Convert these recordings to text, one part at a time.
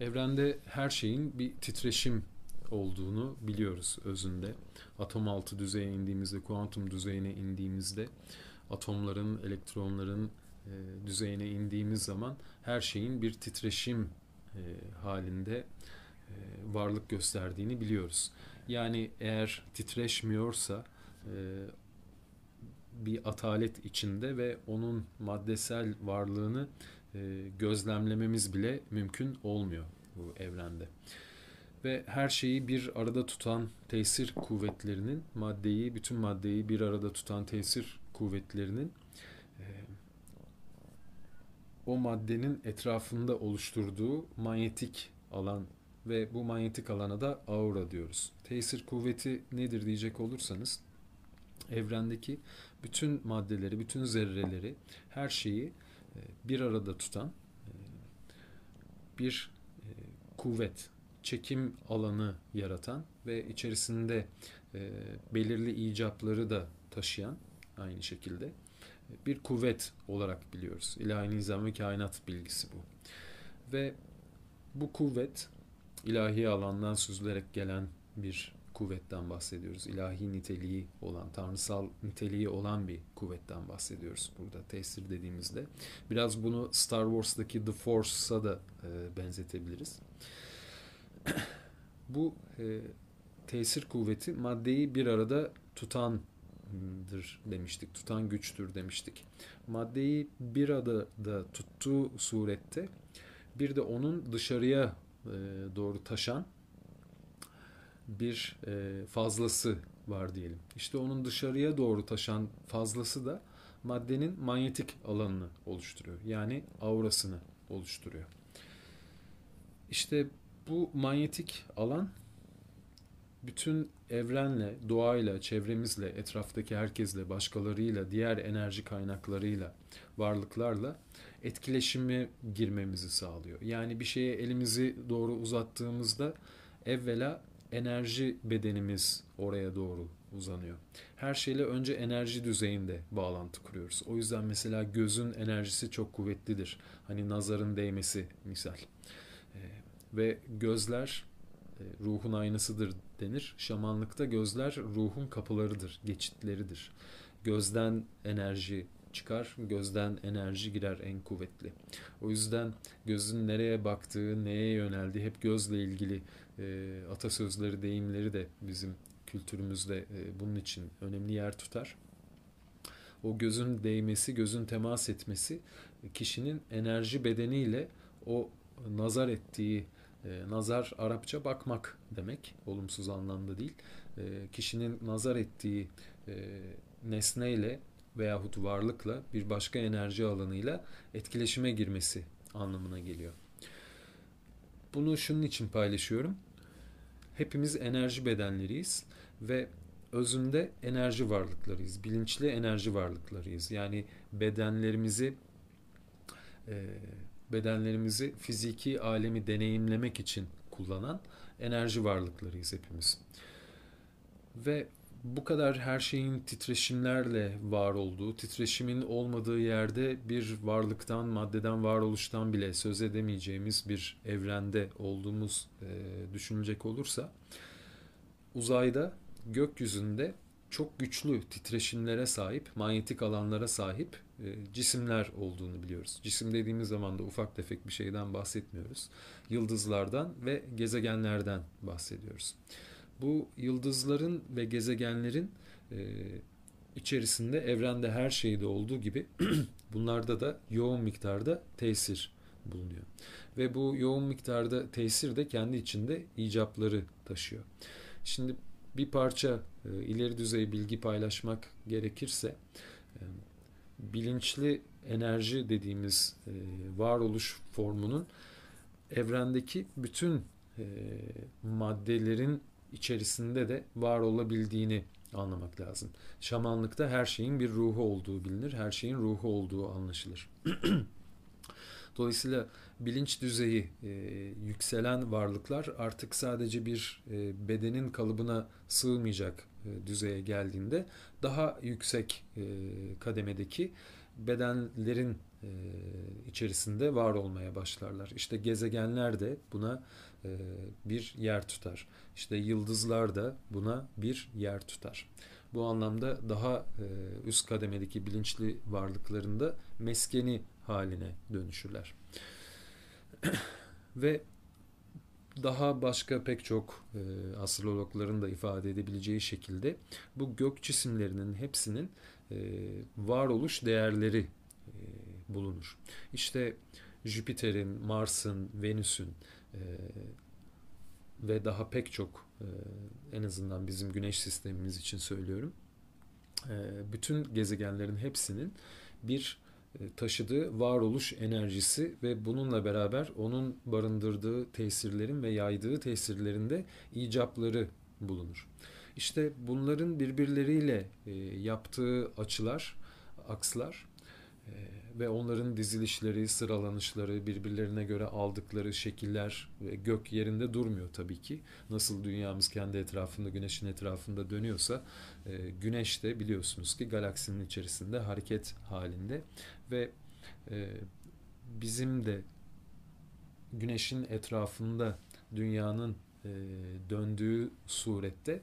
Evrende her şeyin bir titreşim olduğunu biliyoruz özünde. Atom altı düzeye indiğimizde, kuantum düzeyine indiğimizde, atomların, elektronların e, düzeyine indiğimiz zaman her şeyin bir titreşim e, halinde e, varlık gösterdiğini biliyoruz. Yani eğer titreşmiyorsa bir atalet içinde ve onun maddesel varlığını gözlemlememiz bile mümkün olmuyor bu evrende. Ve her şeyi bir arada tutan tesir kuvvetlerinin maddeyi, bütün maddeyi bir arada tutan tesir kuvvetlerinin e, o maddenin etrafında oluşturduğu manyetik alan ve bu manyetik alana da aura diyoruz. Tesir kuvveti nedir diyecek olursanız evrendeki bütün maddeleri, bütün zerreleri, her şeyi e, bir arada tutan e, bir e, kuvvet, çekim alanı yaratan ve içerisinde belirli icapları da taşıyan aynı şekilde bir kuvvet olarak biliyoruz. İlahi nizam ve kainat bilgisi bu. Ve bu kuvvet ilahi alandan süzülerek gelen bir kuvvetten bahsediyoruz. İlahi niteliği olan, tanrısal niteliği olan bir kuvvetten bahsediyoruz burada tesir dediğimizde. Biraz bunu Star Wars'daki The Force'a da e, benzetebiliriz. Bu e, tesir kuvveti maddeyi bir arada tutandır demiştik, tutan güçtür demiştik. Maddeyi bir arada tuttuğu surette bir de onun dışarıya e, doğru taşan bir e, fazlası var diyelim. İşte onun dışarıya doğru taşan fazlası da maddenin manyetik alanını oluşturuyor. Yani aurasını oluşturuyor. İşte bu manyetik alan bütün evrenle, doğayla, çevremizle, etraftaki herkesle, başkalarıyla, diğer enerji kaynaklarıyla, varlıklarla etkileşimi girmemizi sağlıyor. Yani bir şeye elimizi doğru uzattığımızda evvela enerji bedenimiz oraya doğru uzanıyor. Her şeyle önce enerji düzeyinde bağlantı kuruyoruz. O yüzden mesela gözün enerjisi çok kuvvetlidir. Hani nazarın değmesi misal. Ee, ve gözler e, ruhun aynasıdır denir. Şamanlıkta gözler ruhun kapılarıdır, geçitleridir. Gözden enerji çıkar, gözden enerji girer en kuvvetli. O yüzden gözün nereye baktığı, neye yöneldiği hep gözle ilgili e, atasözleri, deyimleri de bizim kültürümüzde e, bunun için önemli yer tutar. O gözün değmesi, gözün temas etmesi kişinin enerji bedeniyle o nazar ettiği, e, nazar Arapça bakmak demek, olumsuz anlamda değil. E, kişinin nazar ettiği nesneyle veyahut varlıkla bir başka enerji alanıyla etkileşime girmesi anlamına geliyor. Bunu şunun için paylaşıyorum hepimiz enerji bedenleriyiz ve özünde enerji varlıklarıyız. Bilinçli enerji varlıklarıyız. Yani bedenlerimizi e, bedenlerimizi fiziki alemi deneyimlemek için kullanan enerji varlıklarıyız hepimiz. Ve bu kadar her şeyin titreşimlerle var olduğu, titreşimin olmadığı yerde bir varlıktan, maddeden, varoluştan bile söz edemeyeceğimiz bir evrende olduğumuz e, düşünecek olursa uzayda, gökyüzünde çok güçlü titreşimlere sahip, manyetik alanlara sahip e, cisimler olduğunu biliyoruz. Cisim dediğimiz zaman da ufak tefek bir şeyden bahsetmiyoruz. Yıldızlardan ve gezegenlerden bahsediyoruz bu yıldızların ve gezegenlerin e, içerisinde evrende her şeyde olduğu gibi bunlarda da yoğun miktarda tesir bulunuyor. Ve bu yoğun miktarda tesir de kendi içinde icapları taşıyor. Şimdi bir parça e, ileri düzey bilgi paylaşmak gerekirse e, bilinçli enerji dediğimiz e, varoluş formunun evrendeki bütün e, maddelerin içerisinde de var olabildiğini anlamak lazım. Şamanlıkta her şeyin bir ruhu olduğu bilinir, her şeyin ruhu olduğu anlaşılır. Dolayısıyla bilinç düzeyi e, yükselen varlıklar artık sadece bir e, bedenin kalıbına sığmayacak e, düzeye geldiğinde daha yüksek e, kademedeki bedenlerin e, içerisinde var olmaya başlarlar. İşte gezegenler de buna bir yer tutar. İşte yıldızlar da buna bir yer tutar. Bu anlamda daha e, üst kademedeki bilinçli varlıklarında meskeni haline dönüşürler. Ve daha başka pek çok e, astrologların da ifade edebileceği şekilde bu gök cisimlerinin hepsinin e, varoluş değerleri e, bulunur. İşte Jüpiter'in, Mars'ın, Venüs'ün e, ve daha pek çok e, en azından bizim güneş sistemimiz için söylüyorum. E, bütün gezegenlerin hepsinin bir e, taşıdığı varoluş enerjisi ve bununla beraber onun barındırdığı tesirlerin ve yaydığı tesirlerinde icapları bulunur. İşte bunların birbirleriyle e, yaptığı açılar, akslar ve onların dizilişleri, sıralanışları, birbirlerine göre aldıkları şekiller ve gök yerinde durmuyor tabii ki. Nasıl dünyamız kendi etrafında, güneşin etrafında dönüyorsa, e, güneş de biliyorsunuz ki galaksinin içerisinde hareket halinde ve e, bizim de güneşin etrafında dünyanın e, döndüğü surette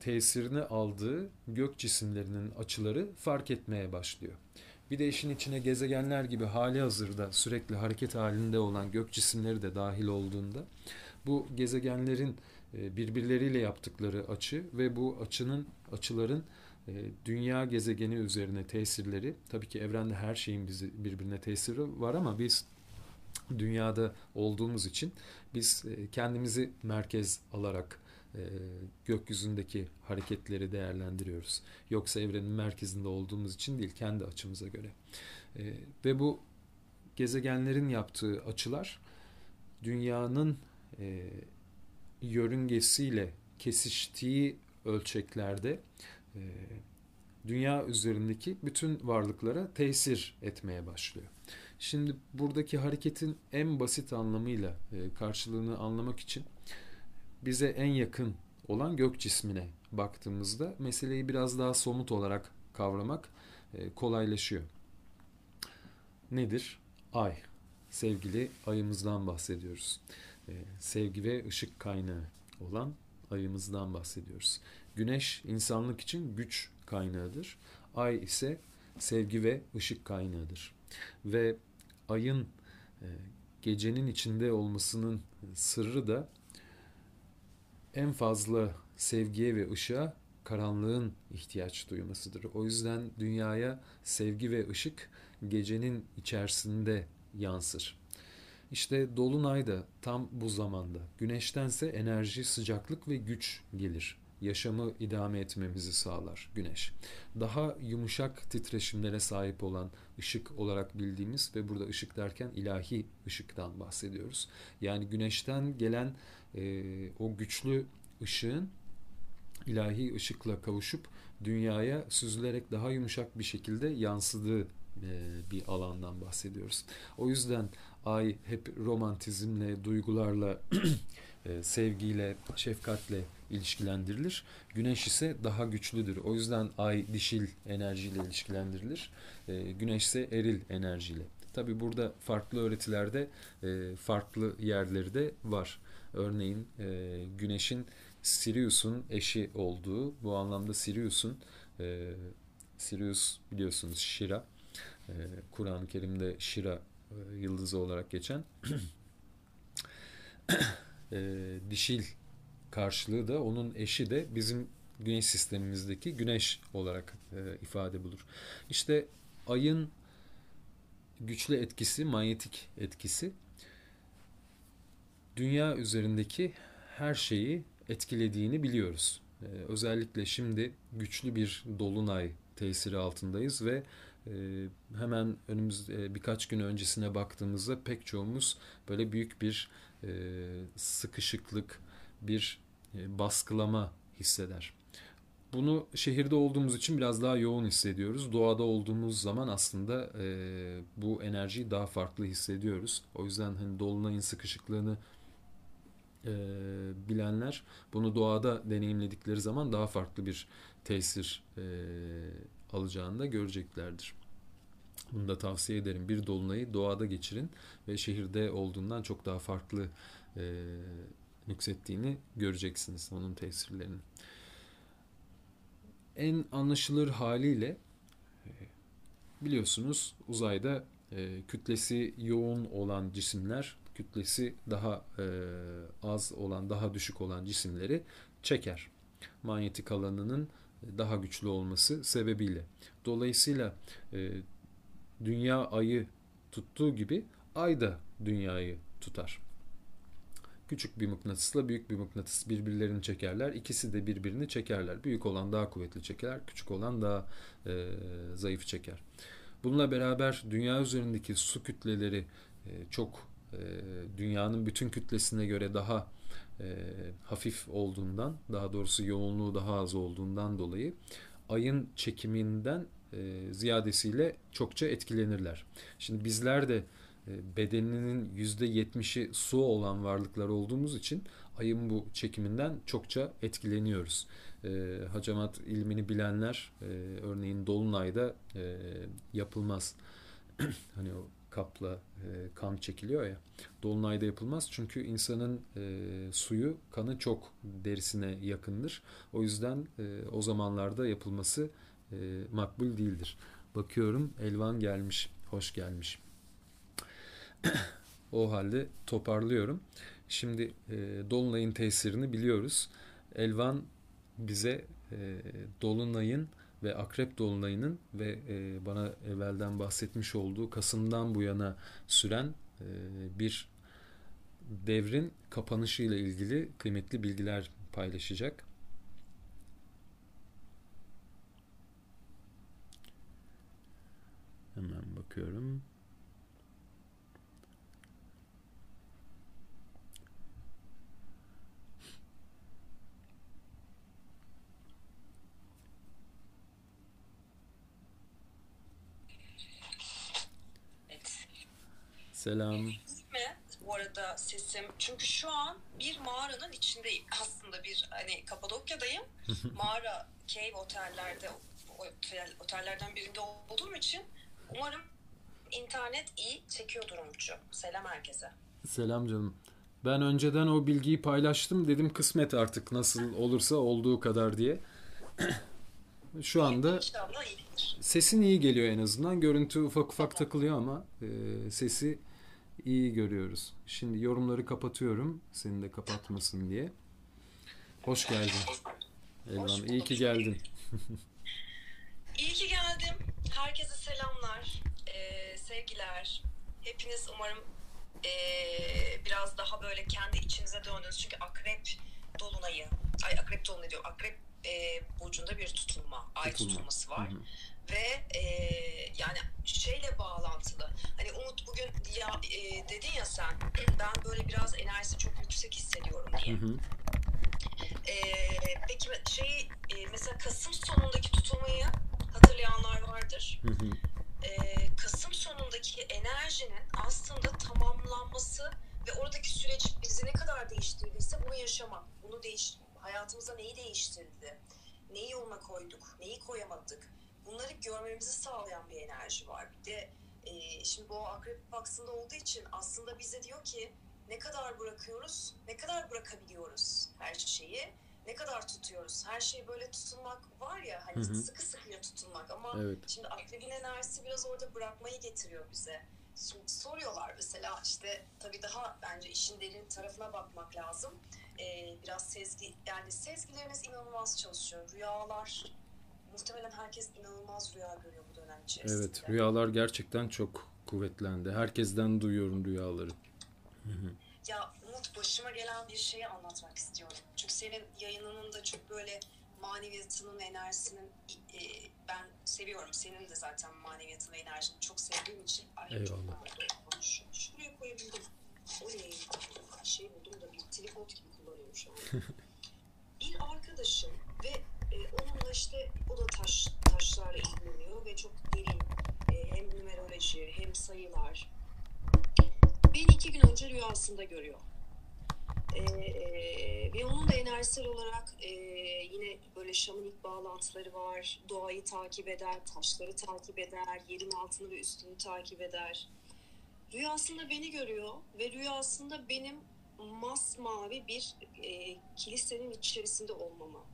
tesirini aldığı gök cisimlerinin açıları fark etmeye başlıyor. Bir de işin içine gezegenler gibi hali hazırda sürekli hareket halinde olan gök cisimleri de dahil olduğunda bu gezegenlerin e, birbirleriyle yaptıkları açı ve bu açının açıların e, dünya gezegeni üzerine tesirleri tabii ki evrende her şeyin bizi birbirine tesiri var ama biz dünyada olduğumuz için biz e, kendimizi merkez alarak e, gökyüzündeki hareketleri değerlendiriyoruz. Yoksa evrenin merkezinde olduğumuz için değil, kendi açımıza göre. E, ve bu gezegenlerin yaptığı açılar dünyanın e, yörüngesiyle kesiştiği ölçeklerde dünya üzerindeki bütün varlıklara tesir etmeye başlıyor. Şimdi buradaki hareketin en basit anlamıyla e, karşılığını anlamak için bize en yakın olan gök cismine baktığımızda meseleyi biraz daha somut olarak kavramak e, kolaylaşıyor. Nedir? Ay. Sevgili ayımızdan bahsediyoruz. E, sevgi ve ışık kaynağı olan ayımızdan bahsediyoruz. Güneş insanlık için güç kaynağıdır. Ay ise sevgi ve ışık kaynağıdır. Ve ayın e, gecenin içinde olmasının sırrı da en fazla sevgiye ve ışığa karanlığın ihtiyaç duymasıdır. O yüzden dünyaya sevgi ve ışık gecenin içerisinde yansır. İşte dolunay da tam bu zamanda. Güneştense enerji, sıcaklık ve güç gelir. Yaşamı idame etmemizi sağlar güneş. Daha yumuşak titreşimlere sahip olan ışık olarak bildiğimiz ve burada ışık derken ilahi ışıktan bahsediyoruz. Yani güneşten gelen e, o güçlü ışığın ilahi ışıkla kavuşup dünyaya süzülerek daha yumuşak bir şekilde yansıdığı e, bir alandan bahsediyoruz. O yüzden ay hep romantizmle, duygularla, e, sevgiyle, şefkatle ilişkilendirilir. Güneş ise daha güçlüdür. O yüzden ay dişil enerjiyle ilişkilendirilir. E, güneş ise eril enerjiyle. Tabi burada farklı öğretilerde farklı yerleri de var. Örneğin güneşin Sirius'un eşi olduğu bu anlamda Sirius'un Sirius biliyorsunuz Shira e, Kur'an-ı Kerim'de Şira e, yıldızı olarak geçen e, dişil karşılığı da onun eşi de bizim güneş sistemimizdeki güneş olarak e, ifade bulur. İşte ayın güçlü etkisi, manyetik etkisi dünya üzerindeki her şeyi etkilediğini biliyoruz. Ee, özellikle şimdi güçlü bir dolunay tesiri altındayız ve ee, hemen önümüz e, birkaç gün öncesine baktığımızda pek çoğumuz böyle büyük bir e, sıkışıklık, bir e, baskılama hisseder. Bunu şehirde olduğumuz için biraz daha yoğun hissediyoruz. Doğada olduğumuz zaman aslında bu enerjiyi daha farklı hissediyoruz. O yüzden hani dolunayın sıkışıklığını bilenler bunu doğada deneyimledikleri zaman daha farklı bir tesir alacağını da göreceklerdir. Bunu da tavsiye ederim. Bir dolunayı doğada geçirin ve şehirde olduğundan çok daha farklı e, nüksettiğini göreceksiniz onun tesirlerini. En anlaşılır haliyle e, biliyorsunuz uzayda e, kütlesi yoğun olan cisimler kütlesi daha e, az olan, daha düşük olan cisimleri çeker. Manyetik alanının daha güçlü olması sebebiyle. Dolayısıyla e, dünya ayı tuttuğu gibi ay da dünyayı tutar. Küçük bir mıknatısla büyük bir mıknatıs birbirlerini çekerler. İkisi de birbirini çekerler. Büyük olan daha kuvvetli çeker, küçük olan daha e, zayıf çeker. Bununla beraber dünya üzerindeki su kütleleri e, çok e, dünyanın bütün kütlesine göre daha e, hafif olduğundan, daha doğrusu yoğunluğu daha az olduğundan dolayı ayın çekiminden e, ziyadesiyle çokça etkilenirler. Şimdi bizler de e, bedeninin %70'i su olan varlıklar olduğumuz için ayın bu çekiminden çokça etkileniyoruz. E, hacamat ilmini bilenler e, örneğin dolunayda e, yapılmaz. hani o kapla e, kan çekiliyor ya. Dolunayda yapılmaz çünkü insanın e, suyu, kanı çok derisine yakındır. O yüzden e, o zamanlarda yapılması e, makbul değildir. Bakıyorum Elvan gelmiş, hoş gelmiş. o halde toparlıyorum. Şimdi e, Dolunay'ın tesirini biliyoruz. Elvan bize e, Dolunay'ın ve Akrep Dolunay'ının ve e, bana evvelden bahsetmiş olduğu Kasım'dan bu yana süren e, bir devrin kapanışı ile ilgili kıymetli bilgiler paylaşacak. Hemen bakıyorum. Selam. Mi? Bu arada sesim. Çünkü şu an bir mağaranın içindeyim. Aslında bir hani Kapadokya'dayım. Mağara, cave otellerde otel, otellerden birinde olduğum için umarım internet iyi çekiyordur Umut'cu. Selam herkese. Selam canım. Ben önceden o bilgiyi paylaştım. Dedim kısmet artık nasıl olursa olduğu kadar diye. Şu anda sesin iyi geliyor en azından. Görüntü ufak ufak takılıyor ama e, sesi iyi görüyoruz. Şimdi yorumları kapatıyorum. Seni de kapatmasın diye. Hoş geldin. Elvan iyi ki geldin. İyi ki geldim. Herkese selamlar, ee, sevgiler. Hepiniz umarım ee, biraz daha böyle kendi içinize döndünüz. Çünkü akrep dolunayı, ay akrep dolunayı diyor. Akrep e, burcunda bir tutulma, ay Tutulma. tutulması var. Hı hı ve e, yani şeyle bağlantılı. Hani Umut bugün ya e, dedin ya sen ben böyle biraz enerjisi çok yüksek hissediyorum diye. Hı hı. E, peki şey e, mesela Kasım sonundaki tutulmayı hatırlayanlar vardır. Hı hı. E, Kasım sonundaki enerjinin aslında tamamlanması ve oradaki süreç bizi ne kadar değiştirdiyse bunu yaşamak, bunu değiş hayatımıza neyi değiştirdi, neyi yoluna koyduk, neyi koyamadık bunları görmemizi sağlayan bir enerji var. Bir de e, şimdi bu akrep aksında olduğu için aslında bize diyor ki ne kadar bırakıyoruz, ne kadar bırakabiliyoruz her şeyi, ne kadar tutuyoruz. Her şey böyle tutunmak var ya hani hı hı. sıkı sıkıya tutunmak ama evet. şimdi akrebin enerjisi biraz orada bırakmayı getiriyor bize. Şimdi soruyorlar mesela işte tabii daha bence işin derin tarafına bakmak lazım. Ee, biraz sezgi yani sezgileriniz inanılmaz çalışıyor. Rüyalar, muhtemelen herkes inanılmaz rüya görüyor bu dönem içerisinde. Evet rüyalar gerçekten çok kuvvetlendi. Herkesten duyuyorum rüyaları. Ya Umut başıma gelen bir şeyi anlatmak istiyorum. Çünkü senin yayınının da çok böyle maneviyatının, enerjisinin e, ben seviyorum. Senin de zaten maneviyatın ve enerjini çok sevdiğim için. Ay, Eyvallah. Çok Şuraya koyabildim. Oley. Şey buldum da bir tripod gibi kullanıyorum şu an. bir arkadaşım ve e, onunla işte o da taş taşlarla ilgileniyor ve çok derin e, hem numeroloji hem sayılar. Beni iki gün önce rüyasında görüyor. Ee, ve onun da enerjisel olarak e, yine böyle şamanik bağlantıları var. Doğayı takip eder, taşları takip eder, yerin altını ve üstünü takip eder. Rüyasında beni görüyor ve rüyasında benim masmavi bir e, kilisenin içerisinde olmamı.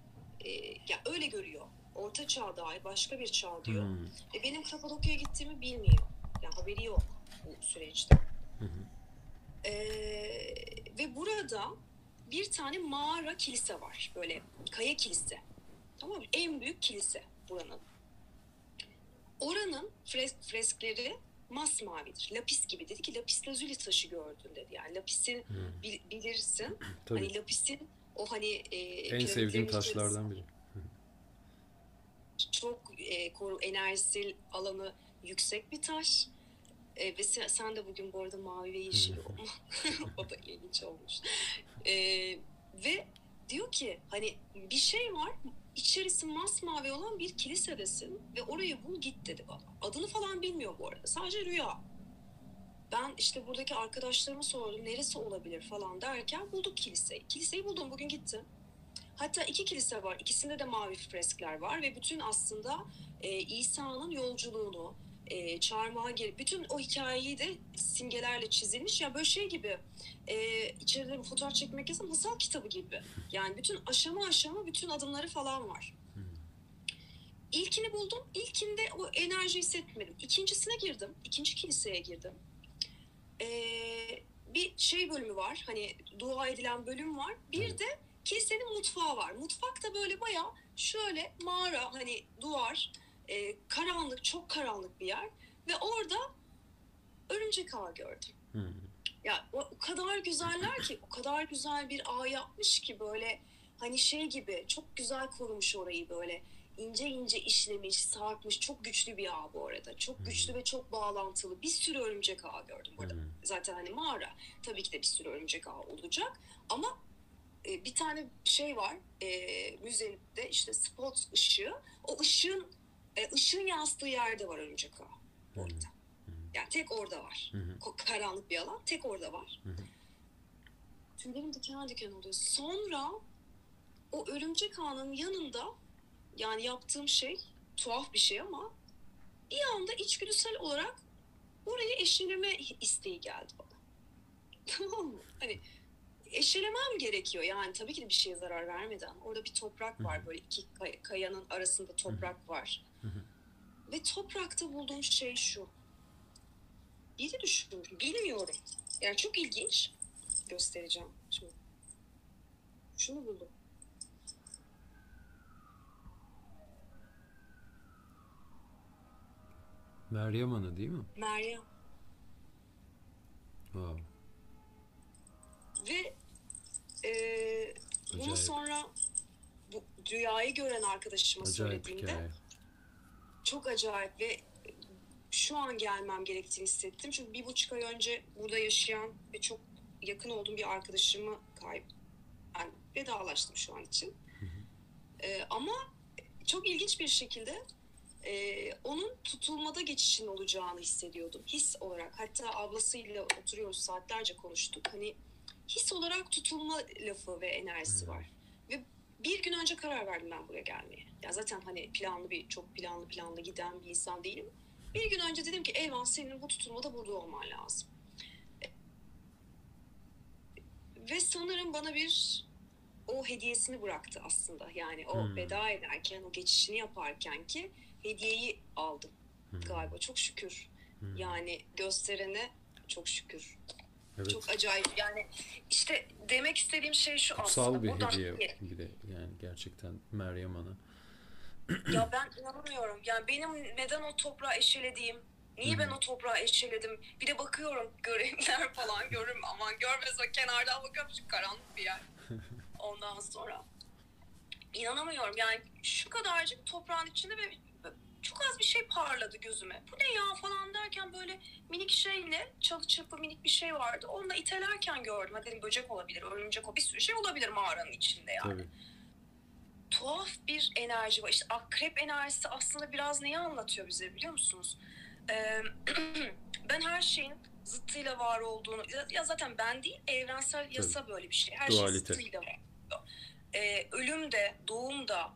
E, ya öyle görüyor. Orta çağ dair başka bir çağ diyor. Hmm. Ve benim Kapadokya'ya gittiğimi bilmiyor. Ya haberi yok bu süreçte. Hı hı. Ee, ve burada bir tane mağara kilise var. Böyle kaya kilise. Tamam mı? En büyük kilise buranın. Oranın fres- freskleri masmavidir. Lapis gibi. Dedi ki lapis lazuli taşı gördün dedi. Yani lapisin Hmm. bil- bilirsin. Tabii. Hani lapisin o hani e, en sevdiğim taşlardan biri. çok e, koru enerjisel alanı yüksek bir taş. E, ve sen, sen de bugün bu arada mavi ve yeşil olma. o da ilginç olmuş. E, ve diyor ki hani bir şey var içerisi masmavi olan bir kilisedesin ve orayı bul git dedi bana. Adını falan bilmiyor bu arada. Sadece rüya. Ben işte buradaki arkadaşlarıma sordum neresi olabilir falan derken bulduk kiliseyi. Kiliseyi buldum bugün gittim. Hatta iki kilise var. İkisinde de mavi freskler var ve bütün aslında e, İsa'nın yolculuğunu, e, çarmıha geri, bütün o hikayeyi de simgelerle çizilmiş. Ya böyle şey gibi, e, içeride fotoğraf çekmek yazan masal kitabı gibi. Yani bütün aşama aşama bütün adımları falan var. İlkini buldum. İlkinde o enerji hissetmedim. İkincisine girdim. İkinci kiliseye girdim. Ee, bir şey bölümü var. Hani dua edilen bölüm var. Bir de kilisenin mutfağı var. Mutfak da böyle bayağı şöyle mağara hani duvar e, karanlık çok karanlık bir yer ve orada örümcek ağı gördüm. Hmm. Ya o, o kadar güzeller ki o kadar güzel bir ağ yapmış ki böyle hani şey gibi çok güzel korumuş orayı böyle ince ince işlemiş, sarkmış çok güçlü bir ağ bu arada. Çok güçlü ve çok bağlantılı. Bir sürü örümcek ağı gördüm burada. Hmm. Zaten hani mağara. Tabii ki de bir sürü örümcek ağı olacak. Ama e, bir tane şey var e, müzede işte spot ışığı. O ışığın e, ışığın yansıdığı yerde var örümcek ağı orada. Yani tek orada var. Karanlık bir alan. Tek orada var. Hı. Tüylerim diken diken oluyor. Sonra o örümcek ağının yanında yani yaptığım şey tuhaf bir şey ama bir anda içgüdüsel olarak orayı eşeleme isteği geldi bana. Tamam mı? Hani eşelemem gerekiyor. Yani tabii ki de bir şeye zarar vermeden. Orada bir toprak var. Böyle iki kay- kayanın arasında toprak var. Ve toprakta bulduğum şey şu. Biri düşündüm. Bilmiyorum. Yani çok ilginç. Göstereceğim. Şimdi. Şunu buldum. Meryem Ana değil mi? Meryem. Wow. Ve e, bunu sonra bu rüyayı gören arkadaşıma Acayip söylediğimde hikaye. çok acayip ve şu an gelmem gerektiğini hissettim. Çünkü bir buçuk ay önce burada yaşayan ve çok yakın olduğum bir arkadaşımı kayıp yani vedalaştım şu an için. Ee, ama çok ilginç bir şekilde e, onun tutulmada geçişin olacağını hissediyordum. His olarak. Hatta ablasıyla oturuyoruz saatlerce konuştuk. Hani his olarak tutulma lafı ve enerjisi var. Ve bir gün önce karar verdim ben buraya gelmeye. Ya zaten hani planlı bir, çok planlı planlı giden bir insan değilim. Bir gün önce dedim ki Elvan senin bu tutulmada burada olman lazım. Ve sanırım bana bir o hediyesini bıraktı aslında. Yani o Hmm. veda ederken, o geçişini yaparken ki hediyeyi aldım Hmm. galiba. Çok şükür. Hmm. Yani gösterene çok şükür. Evet. Çok acayip. Yani işte demek istediğim şey şu Kutsal aslında. bir Buradan- hediye bir de yani gerçekten Meryem Ana. Ya ben inanamıyorum. Yani benim neden o toprağı eşelediğim, niye ben o toprağı eşeledim? Bir de bakıyorum görevler falan görürüm. Aman görmez o kenardan bakıyorum şu karanlık bir yer. Ondan sonra inanamıyorum. Yani şu kadarcık toprağın içinde ve çok az bir şey parladı gözüme. Bu ne ya falan derken böyle minik şeyle çalı çırpı minik bir şey vardı. Onunla itelerken gördüm. Dedim böcek olabilir, örümcek o bir sürü şey olabilir mağaranın içinde yani Tabii. tuhaf bir enerji var. İşte akrep enerjisi aslında biraz neyi anlatıyor bize biliyor musunuz? Ee, ben her şeyin zıttıyla var olduğunu ya zaten ben değil evrensel yasa Tabii. böyle bir şey. Her Dualite. şey zıttıyla var. Ee, ölüm de doğum da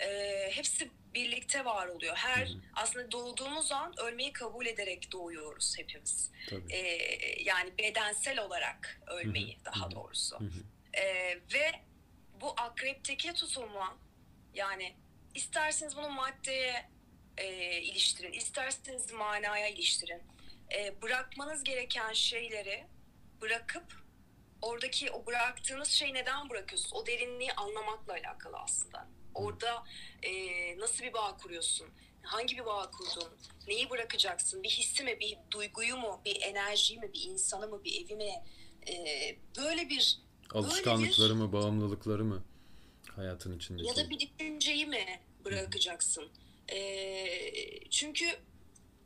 e, hepsi birlikte var oluyor. Her hı hı. aslında doğduğumuz an ölmeyi kabul ederek doğuyoruz hepimiz. Tabii. Ee, yani bedensel olarak ölmeyi hı hı. daha doğrusu. Hı hı. Ee, ve bu akrepteki tutulma yani isterseniz bunu maddeye e, iliştirin, isterseniz manaya iliştirin. E, bırakmanız gereken şeyleri bırakıp oradaki o bıraktığınız şey neden bırakıyorsunuz? O derinliği anlamakla alakalı aslında. Orada e, nasıl bir bağ kuruyorsun? Hangi bir bağ kurdun? Neyi bırakacaksın? Bir hissi mi, bir duyguyu mu, bir enerji mi, bir insanı mı, bir evi mi? E, böyle bir alışkanlıkları böyle bir, mı, bağımlılıkları mı hayatın içinde? Ya da bir düşünceyi mi bırakacaksın? E, çünkü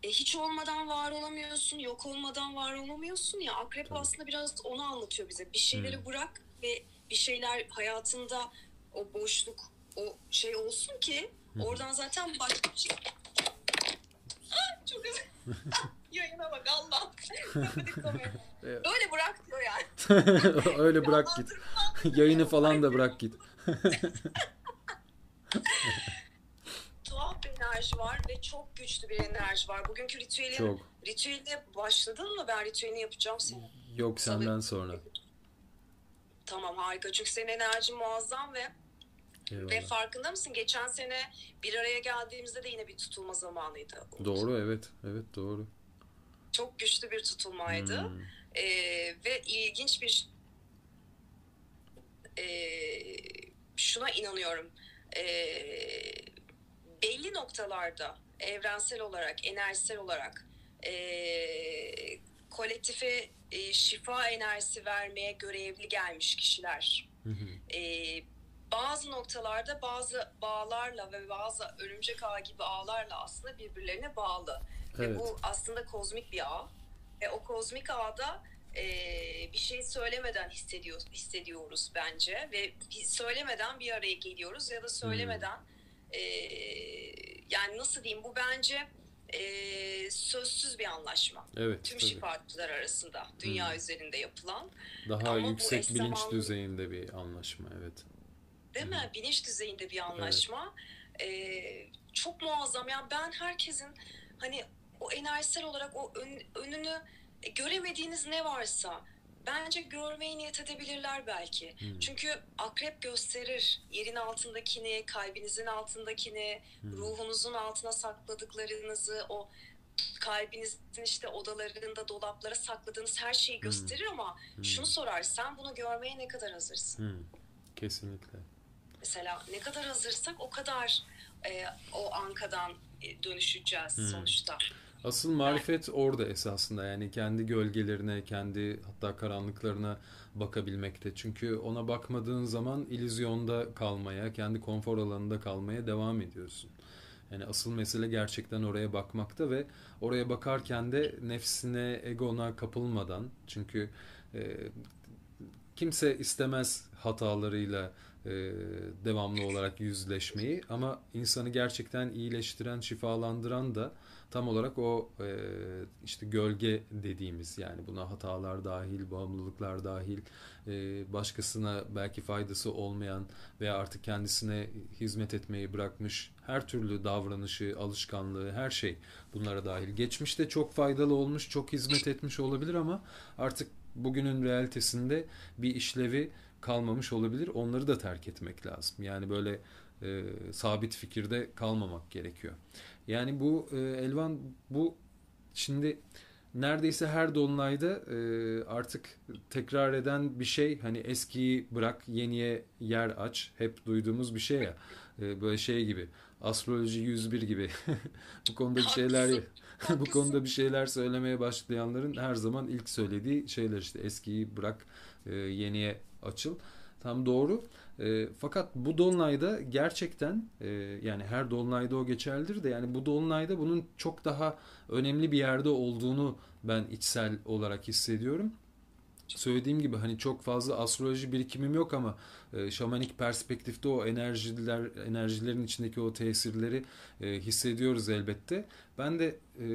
e, hiç olmadan var olamıyorsun, yok olmadan var olamıyorsun ya. Akrep Tabii. aslında biraz onu anlatıyor bize. Bir şeyleri hmm. bırak ve bir şeyler hayatında o boşluk, o şey olsun ki oradan zaten başka bir şey. Çok güzel. Yayına bak Allah. Öyle bırak diyor yani. Öyle bırak git. Yayını falan da bırak git. tuhaf bir enerji var ve çok güçlü bir enerji var. Bugünkü ritüeli çok. ritüeline başladın mı? Ben ritüelini yapacağım senin. Yok senden sonra. Tamam harika. Çünkü senin enerjin muazzam ve Eyvallah. Ve farkında mısın? Geçen sene bir araya geldiğimizde de yine bir tutulma zamanıydı. Doğru evet. Evet doğru. Çok güçlü bir tutulmaydı. Hmm. Ee, ve ilginç bir e, şuna inanıyorum. Ee, belli noktalarda evrensel olarak, enerjisel olarak e, kolektife e, şifa enerjisi vermeye görevli gelmiş kişiler. E, bazı noktalarda bazı bağlarla ve bazı örümcek ağ gibi ağlarla aslında birbirlerine bağlı. Evet. Ve bu aslında kozmik bir ağ. Ve o kozmik ağda e, bir şey söylemeden hissediyor, hissediyoruz bence. Ve söylemeden bir araya geliyoruz ya da söylemeden... Hmm e, yani nasıl diyeyim bu bence e, sözsüz bir anlaşma. Evet, Tüm tabii. arasında dünya hmm. üzerinde yapılan. Daha Ama yüksek bilinç zaman... düzeyinde bir anlaşma evet. Değil mi? Bilinç düzeyinde bir anlaşma. Evet. E, çok muazzam. Yani ben herkesin hani o enerjisel olarak o ön, önünü göremediğiniz ne varsa bence görmeyi niyet edebilirler belki. Hmm. Çünkü akrep gösterir yerin altındakini, kalbinizin altındakini, hmm. ruhunuzun altına sakladıklarınızı, o kalbinizin işte odalarında, dolaplara sakladığınız her şeyi hmm. gösterir hmm. ama hmm. şunu sorar, sen bunu görmeye ne kadar hazırsın? Hmm. Kesinlikle. Mesela ne kadar hazırsak o kadar e, o ankadan e, dönüşeceğiz hmm. sonuçta. Asıl marifet orada esasında yani kendi gölgelerine, kendi hatta karanlıklarına bakabilmekte. Çünkü ona bakmadığın zaman illüzyonda kalmaya, kendi konfor alanında kalmaya devam ediyorsun. Yani asıl mesele gerçekten oraya bakmakta ve oraya bakarken de nefsine, egona kapılmadan çünkü e, kimse istemez hatalarıyla e, devamlı olarak yüzleşmeyi ama insanı gerçekten iyileştiren, şifalandıran da tam olarak o e, işte gölge dediğimiz yani buna hatalar dahil, bağımlılıklar dahil, e, başkasına belki faydası olmayan veya artık kendisine hizmet etmeyi bırakmış her türlü davranışı, alışkanlığı, her şey bunlara dahil. Geçmişte çok faydalı olmuş, çok hizmet etmiş olabilir ama artık bugünün realitesinde bir işlevi kalmamış olabilir. Onları da terk etmek lazım. Yani böyle e, sabit fikirde kalmamak gerekiyor. Yani bu e, Elvan bu şimdi neredeyse her dolunayda e, artık tekrar eden bir şey hani eskiyi bırak yeniye yer aç hep duyduğumuz bir şey ya e, böyle şey gibi astroloji 101 gibi bu konuda bir şeyler bu konuda bir şeyler söylemeye başlayanların her zaman ilk söylediği şeyler işte eskiyi bırak e, yeniye açıl tam doğru e, fakat bu dolunayda gerçekten e, yani her dolunayda o geçerlidir de yani bu dolunayda bunun çok daha önemli bir yerde olduğunu ben içsel olarak hissediyorum. Söylediğim gibi hani çok fazla astroloji birikimim yok ama e, şamanik perspektifte o enerjiler enerjilerin içindeki o tesirleri e, hissediyoruz elbette. Ben de e,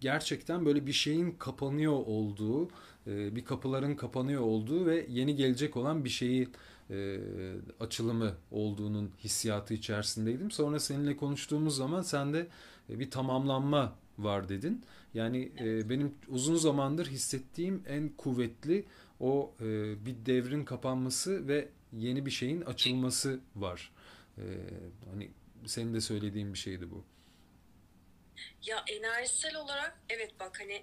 gerçekten böyle bir şeyin kapanıyor olduğu, bir kapıların kapanıyor olduğu ve yeni gelecek olan bir şeyi e, açılımı olduğunun hissiyatı içerisindeydim. Sonra seninle konuştuğumuz zaman sen de e, bir tamamlanma var dedin. Yani e, benim uzun zamandır hissettiğim en kuvvetli o e, bir devrin kapanması ve yeni bir şeyin açılması var. E, hani senin de söylediğin bir şeydi bu. Ya enerjisel olarak evet bak hani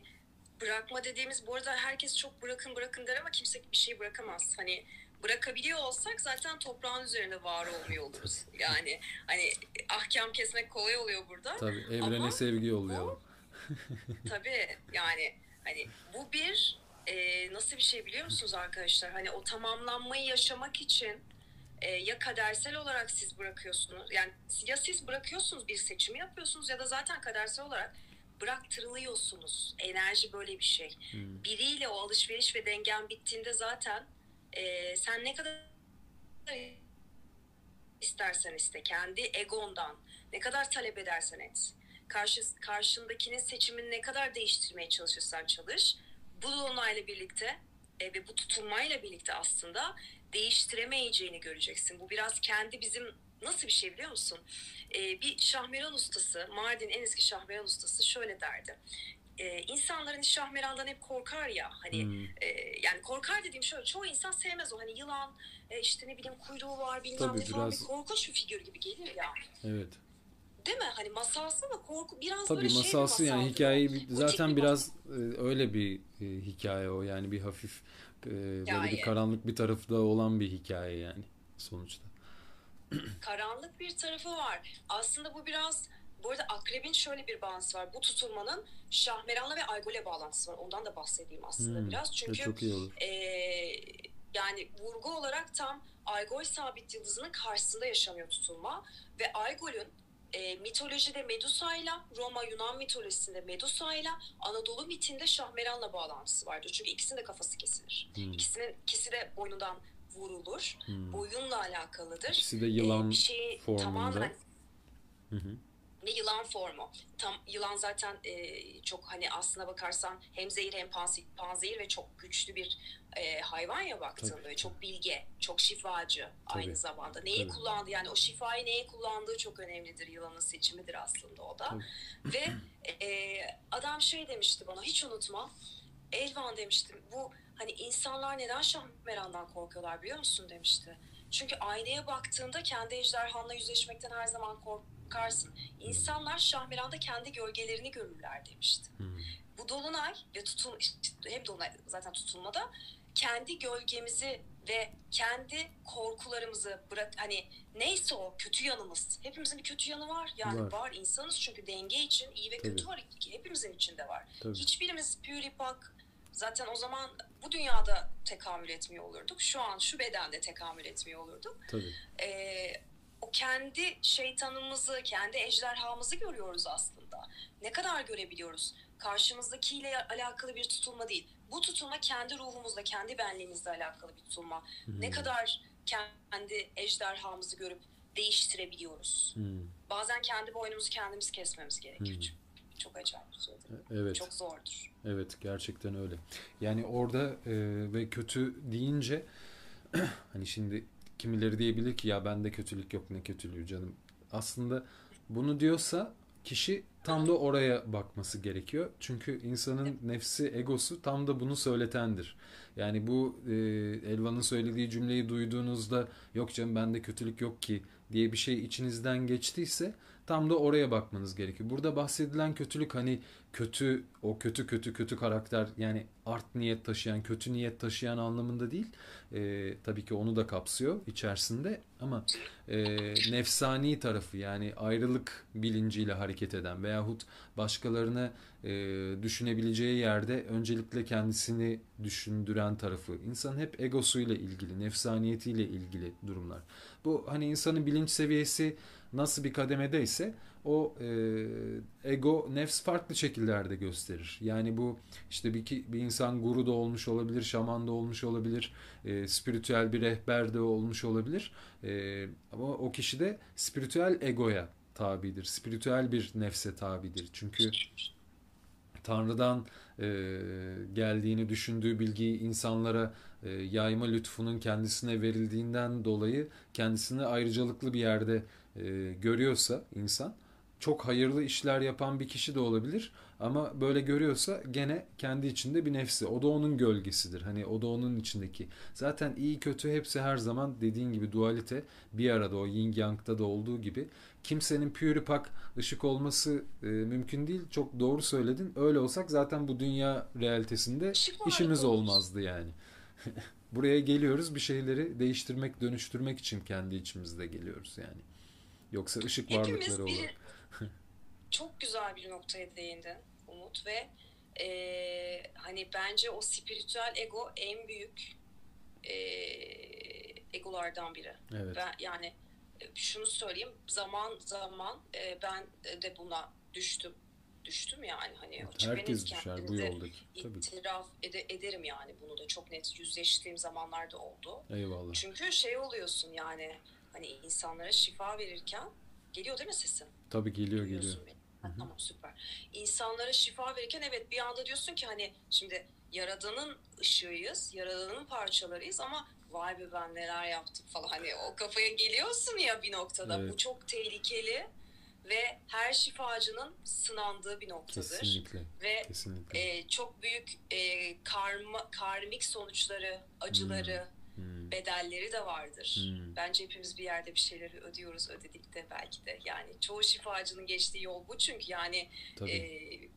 bırakma dediğimiz bu arada herkes çok bırakın bırakın der ama kimse bir şey bırakamaz. Hani bırakabiliyor olsak zaten toprağın üzerinde var olmuyor oluruz. Yani hani ahkam kesmek kolay oluyor burada. Tabii evrene ama sevgi yollayalım. tabii yani hani bu bir e, nasıl bir şey biliyor musunuz arkadaşlar? Hani o tamamlanmayı yaşamak için e, ya kadersel olarak siz bırakıyorsunuz yani ya siz bırakıyorsunuz bir seçimi yapıyorsunuz ya da zaten kadersel olarak bıraktırılıyorsunuz. Enerji böyle bir şey. Hmm. Biriyle o alışveriş ve dengen bittiğinde zaten e, sen ne kadar istersen iste kendi egondan ne kadar talep edersen et karşı, karşındakinin seçimini ne kadar değiştirmeye çalışırsan çalış bu dolunayla birlikte e, ve bu tutulmayla birlikte aslında değiştiremeyeceğini göreceksin. Bu biraz kendi bizim nasıl bir şey biliyor musun? E, bir şahmeran ustası, Mardin en eski şahmeran ustası şöyle derdi e, insanların şahmerandan hep korkar ya hani hmm. e, yani korkar dediğim şöyle çoğu insan sevmez o hani yılan e, işte ne bileyim kuyruğu var bilmem Tabii, ne falan biraz... bir korkunç bir figür gibi gelir ya. Evet. Değil mi? Hani masalsı ama korku biraz Tabii, böyle masalsı şey masalsı yani hikayeyi bir, zaten biraz. E, öyle bir e, hikaye o yani bir hafif e, böyle yani. bir karanlık bir tarafı da olan bir hikaye yani sonuçta. karanlık bir tarafı var. Aslında bu biraz bu arada akrebin şöyle bir bağlantısı var. Bu tutulmanın Şahmeran'la ve Aygol'e bağlantısı var. Ondan da bahsedeyim aslında hmm, biraz. Çünkü çok iyi olur. E, yani vurgu olarak tam Aygol sabit yıldızının karşısında yaşanıyor tutulma. Ve Aygol'ün e, mitolojide Medusa'yla, Roma Yunan mitolojisinde Medusa'yla, Anadolu mitinde Şahmeran'la bağlantısı vardır. Çünkü ikisinin de kafası kesilir. Hmm. İkisinin ikisi de boynundan vurulur. Hmm. Boyunla alakalıdır. İkisi de yılan ee, bir şeyi formunda. Tamamen, hı hı ve yılan formu. Tam yılan zaten e, çok hani aslına bakarsan hem zehir hem panzehir ve çok güçlü bir e, hayvan ya baktığında Tabii. çok bilge, çok şifacı Tabii. aynı zamanda. Neyi Tabii. kullandı yani o şifayı neye kullandığı çok önemlidir yılanın seçimidir aslında o da. Tabii. Ve e, adam şey demişti bana hiç unutma. Elvan demiştim bu hani insanlar neden Şahmeran'dan korkuyorlar biliyor musun demişti. Çünkü aynaya baktığında kendi ejderhanla yüzleşmekten her zaman kork bakarsın. İnsanlar Şahmeran'da kendi gölgelerini görürler demişti. Hmm. Bu dolunay ve tutun hem dolunay zaten tutulmada kendi gölgemizi ve kendi korkularımızı bırak hani neyse o kötü yanımız. Hepimizin bir kötü yanı var. Yani var, var insanız çünkü denge için iyi ve Tabii. kötü var hepimizin içinde var. Tabii. Hiçbirimiz püripak zaten o zaman bu dünyada tekamül etmiyor olurduk. Şu an şu bedende tekamül etmiyor olurduk. Tabii. Ee, o kendi şeytanımızı, kendi ejderhamızı görüyoruz aslında. Ne kadar görebiliyoruz? Karşımızdakiyle alakalı bir tutulma değil. Bu tutulma kendi ruhumuzla, kendi benliğimizle alakalı bir tutulma. Hmm. Ne kadar kendi ejderhamızı görüp değiştirebiliyoruz. Hmm. Bazen kendi boynumuzu kendimiz kesmemiz gerekiyor. Hmm. Çok acayip bir şeydir. Evet. Çok zordur. Evet, gerçekten öyle. Yani orada e, ve kötü deyince hani şimdi kimileri diyebilir ki ya bende kötülük yok ne kötülüğü canım. Aslında bunu diyorsa kişi tam da oraya bakması gerekiyor. Çünkü insanın nefsi, egosu tam da bunu söyletendir. Yani bu e, Elvan'ın söylediği cümleyi duyduğunuzda yok canım bende kötülük yok ki diye bir şey içinizden geçtiyse tam da oraya bakmanız gerekiyor. Burada bahsedilen kötülük hani kötü o kötü kötü kötü karakter yani art niyet taşıyan kötü niyet taşıyan anlamında değil. E, tabii ki onu da kapsıyor içerisinde ama e, nefsani tarafı yani ayrılık bilinciyle hareket eden veyahut başkalarını e, düşünebileceği yerde öncelikle kendisini düşündüren tarafı. İnsan hep egosuyla ilgili, nefsaniyetiyle ilgili durumlar. Bu hani insanın bilinç seviyesi nasıl bir kademedeyse o e, ego nefs farklı şekillerde gösterir. Yani bu işte bir, bir insan guru da olmuş olabilir, şaman da olmuş olabilir, e, spiritüel bir rehber de olmuş olabilir. E, ama o kişi de spiritüel egoya tabidir. Spiritüel bir nefse tabidir. Çünkü Tanrı'dan e, geldiğini düşündüğü bilgiyi insanlara e, yayma lütfunun kendisine verildiğinden dolayı kendisini ayrıcalıklı bir yerde e, görüyorsa insan çok hayırlı işler yapan bir kişi de olabilir ama böyle görüyorsa gene kendi içinde bir nefsi. O da onun gölgesidir. Hani o da onun içindeki. Zaten iyi kötü hepsi her zaman dediğin gibi dualite bir arada o yin yang'da da olduğu gibi. Kimsenin püripak ışık olması e, mümkün değil. Çok doğru söyledin. Öyle olsak zaten bu dünya realitesinde işimiz olmazdı yani. Buraya geliyoruz bir şeyleri değiştirmek, dönüştürmek için kendi içimizde geliyoruz yani. Yoksa ışık varlıkları olarak. çok güzel bir noktaya değindin Umut ve e, hani bence o spiritüel ego en büyük e, egolardan biri. Evet. Ben yani şunu söyleyeyim zaman zaman e, ben de buna düştüm düştüm yani hani evet, herkes düşer bu yoldaki tabii. itiraf ede, ederim yani bunu da çok net yüzleştiğim zamanlarda oldu. Eyvallah. Çünkü şey oluyorsun yani hani insanlara şifa verirken geliyor değil mi sesin? Tabii geliyor geliyor. Ha, tamam süper. İnsanlara şifa verirken evet bir anda diyorsun ki hani şimdi Yaradan'ın ışığıyız, Yaradan'ın parçalarıyız ama vay be ben neler yaptım falan hani o kafaya geliyorsun ya bir noktada. Evet. Bu çok tehlikeli ve her şifacının sınandığı bir noktadır. Kesinlikle. Ve Kesinlikle. E, çok büyük e, karma, karmik sonuçları, acıları, hmm Hmm. bedelleri de vardır. Hmm. Bence hepimiz bir yerde bir şeyleri ödüyoruz, ödedik de belki de. Yani çoğu şifacının geçtiği yol bu çünkü yani e,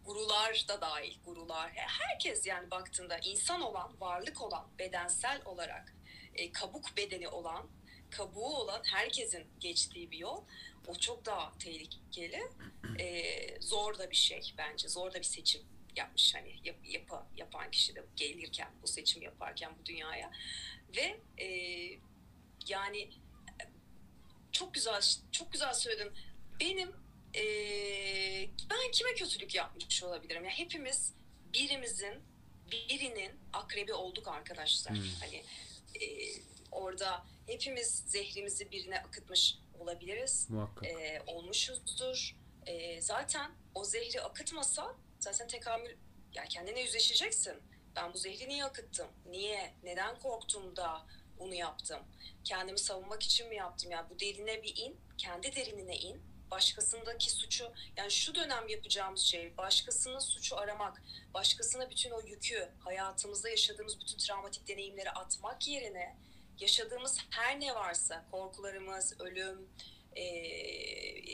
gurular da dahil, gurular. Herkes yani baktığında insan olan, varlık olan, bedensel olarak e, kabuk bedeni olan, kabuğu olan herkesin geçtiği bir yol. O çok daha tehlikeli. E, zor da bir şey bence. Zor da bir seçim yapmış hani yap, yapı, yapan kişi de gelirken bu seçim yaparken bu dünyaya ve e, yani çok güzel çok güzel söyledin. Benim e, ben kime kötülük yapmış olabilirim? Yani hepimiz birimizin birinin akrebi olduk arkadaşlar. Hmm. Hani e, orada hepimiz zehrimizi birine akıtmış olabiliriz. Muhakkak. E, olmuşuzdur. E, zaten o zehri akıtmasa zaten tekamül yani kendine yüzleşeceksin ben bu zehri niye akıttım? Niye? Neden korktum da bunu yaptım? Kendimi savunmak için mi yaptım? Yani bu derine bir in, kendi derinine in. Başkasındaki suçu, yani şu dönem yapacağımız şey başkasının suçu aramak, başkasına bütün o yükü, hayatımızda yaşadığımız bütün travmatik deneyimleri atmak yerine yaşadığımız her ne varsa, korkularımız, ölüm, e,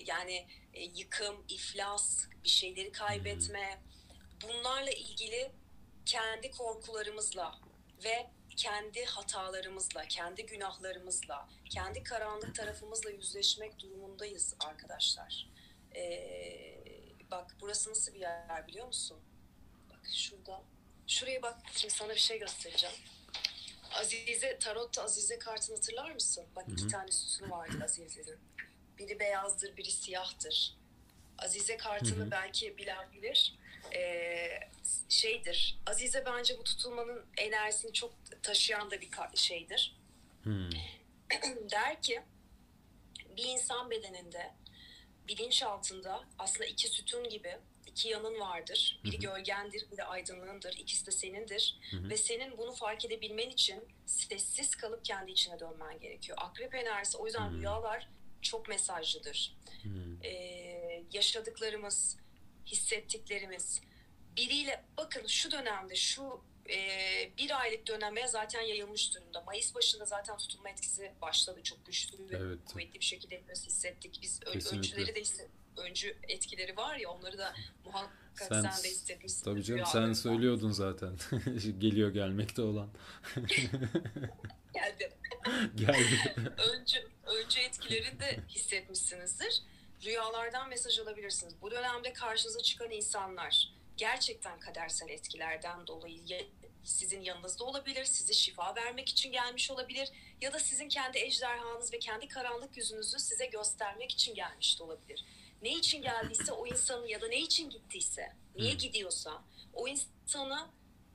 yani e, yıkım, iflas, bir şeyleri kaybetme, bunlarla ilgili kendi korkularımızla ve kendi hatalarımızla, kendi günahlarımızla, kendi karanlık tarafımızla yüzleşmek durumundayız arkadaşlar. Ee, bak burası nasıl bir yer biliyor musun? Bak şurada. Şuraya bak. Şimdi sana bir şey göstereceğim. Azize, Tarot'ta Azize kartını hatırlar mısın? Bak iki tane sütunu vardı Azize'nin. Biri beyazdır, biri siyahtır. Azize kartını Hı-hı. belki bilen bilir e, şeydir. Azize bence bu tutulmanın enerjisini çok taşıyan da bir şeydir. Hmm. Der ki bir insan bedeninde bilinç altında aslında iki sütun gibi iki yanın vardır. Biri hı gölgendir, biri aydınlığındır. İkisi de senindir. Hı Ve senin bunu fark edebilmen için sessiz kalıp kendi içine dönmen gerekiyor. Akrep enerjisi o yüzden hı rüyalar çok mesajlıdır. hı Ee, yaşadıklarımız, hissettiklerimiz biriyle bakın şu dönemde şu e, bir aylık döneme zaten yayılmış durumda. Mayıs başında zaten tutulma etkisi başladı. Çok güçlü ve evet. kuvvetli bir şekilde hepimiz hissettik. Biz Kesinlikle. öncüleri de hissettik. Öncü etkileri var ya onları da muhakkak sen, sen de hissetmişsin. Tabii canım sen söylüyordun zaten. Geliyor gelmekte olan. Geldi. Geldi. öncü, öncü etkilerini de hissetmişsinizdir rüyalardan mesaj alabilirsiniz. Bu dönemde karşınıza çıkan insanlar gerçekten kadersel etkilerden dolayı sizin yanınızda olabilir, sizi şifa vermek için gelmiş olabilir ya da sizin kendi ejderhanız ve kendi karanlık yüzünüzü size göstermek için gelmiş de olabilir. Ne için geldiyse o insanı ya da ne için gittiyse, niye gidiyorsa o insana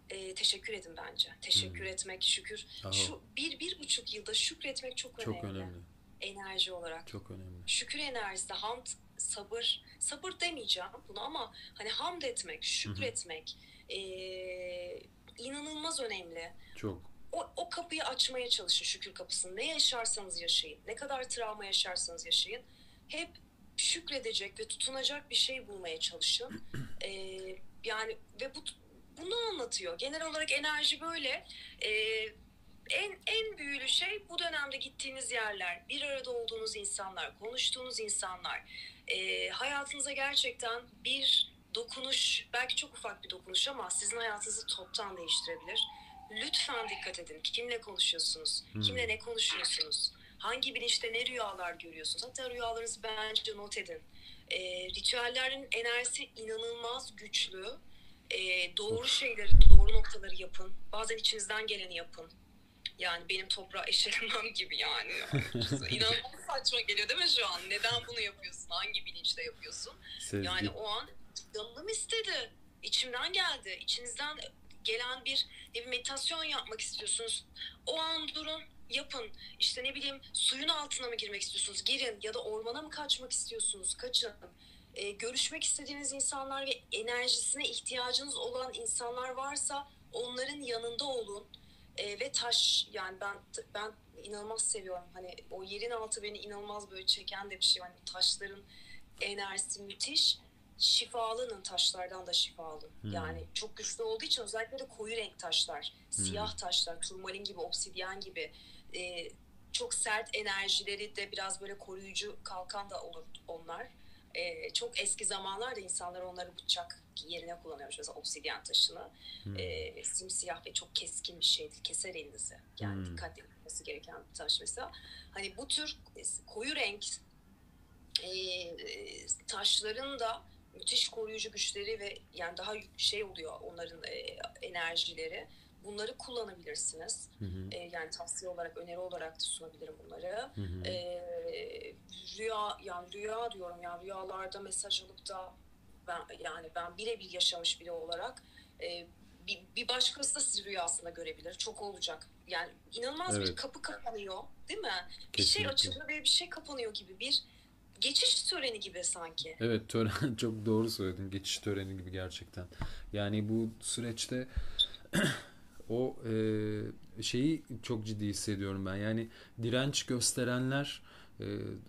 e, teşekkür edin bence. Teşekkür hmm. etmek, şükür. Aha. Şu bir, bir buçuk yılda şükretmek çok, çok önemli. önemli enerji olarak. Çok önemli. Şükür enerjisi, hamd sabır, sabır demeyeceğim bunu ama hani hamd etmek, şükretmek e, inanılmaz önemli. Çok. O, o kapıyı açmaya çalışın şükür kapısını. Ne yaşarsanız yaşayın, ne kadar travma yaşarsanız yaşayın. Hep şükredecek ve tutunacak bir şey bulmaya çalışın. E, yani ve bu bunu anlatıyor. Genel olarak enerji böyle. E, en en büyülü şey bu dönemde gittiğiniz yerler, bir arada olduğunuz insanlar, konuştuğunuz insanlar, e, hayatınıza gerçekten bir dokunuş, belki çok ufak bir dokunuş ama sizin hayatınızı toptan değiştirebilir. Lütfen dikkat edin. Kimle konuşuyorsunuz? Hmm. Kimle ne konuşuyorsunuz? Hangi bilinçte ne rüyalar görüyorsunuz? Hatta rüyalarınızı bence not edin. E, ritüellerin enerjisi inanılmaz güçlü. E, doğru şeyleri, doğru noktaları yapın. Bazen içinizden geleni yapın. Yani benim toprağa eşelemem gibi yani. İnanılmaz saçma geliyor değil mi şu an? Neden bunu yapıyorsun? Hangi bilinçle yapıyorsun? Sevgi. Yani o an canım istedi. İçimden geldi. İçinizden gelen bir, bir meditasyon yapmak istiyorsunuz. O an durun yapın. İşte ne bileyim suyun altına mı girmek istiyorsunuz? Girin ya da ormana mı kaçmak istiyorsunuz? Kaçın. Ee, görüşmek istediğiniz insanlar ve enerjisine ihtiyacınız olan insanlar varsa onların yanında olun e, ve taş yani ben ben inanılmaz seviyorum. Hani o yerin altı beni inanılmaz böyle çeken de bir şey. Hani taşların enerjisi müthiş. Şifalanın taşlardan da şifalı. Hmm. Yani çok güçlü olduğu için özellikle de koyu renk taşlar, hmm. siyah taşlar, turmalin gibi, obsidyen gibi e, çok sert enerjileri de biraz böyle koruyucu kalkan da olur onlar. E, çok eski zamanlarda insanlar onları bıçak yerine kullanıyormuş mesela obsidyen taşını. Hmm. E, simsiyah ve çok keskin bir şeydir. Keser elinizi. Yani hmm. dikkat edilmesi gereken bir taş mesela. Hani bu tür koyu renk e, taşların da müthiş koruyucu güçleri ve yani daha şey oluyor onların e, enerjileri. Bunları kullanabilirsiniz. Hı hı. E, yani tavsiye olarak, öneri olarak da sunabilirim bunları. Hı hı. E, rüya, yani rüya diyorum yani rüyalarda mesaj alıp da ben yani ben birebir yaşamış biri olarak e, bir, bir başkası da sizi rüyasında görebilir. Çok olacak. Yani inanılmaz evet. bir kapı kapanıyor değil mi? Kesinlikle. Bir şey açılıyor ve bir şey kapanıyor gibi bir geçiş töreni gibi sanki. Evet tören çok doğru söyledin. Geçiş töreni gibi gerçekten. Yani bu süreçte o e, şeyi çok ciddi hissediyorum ben. Yani direnç gösterenler e,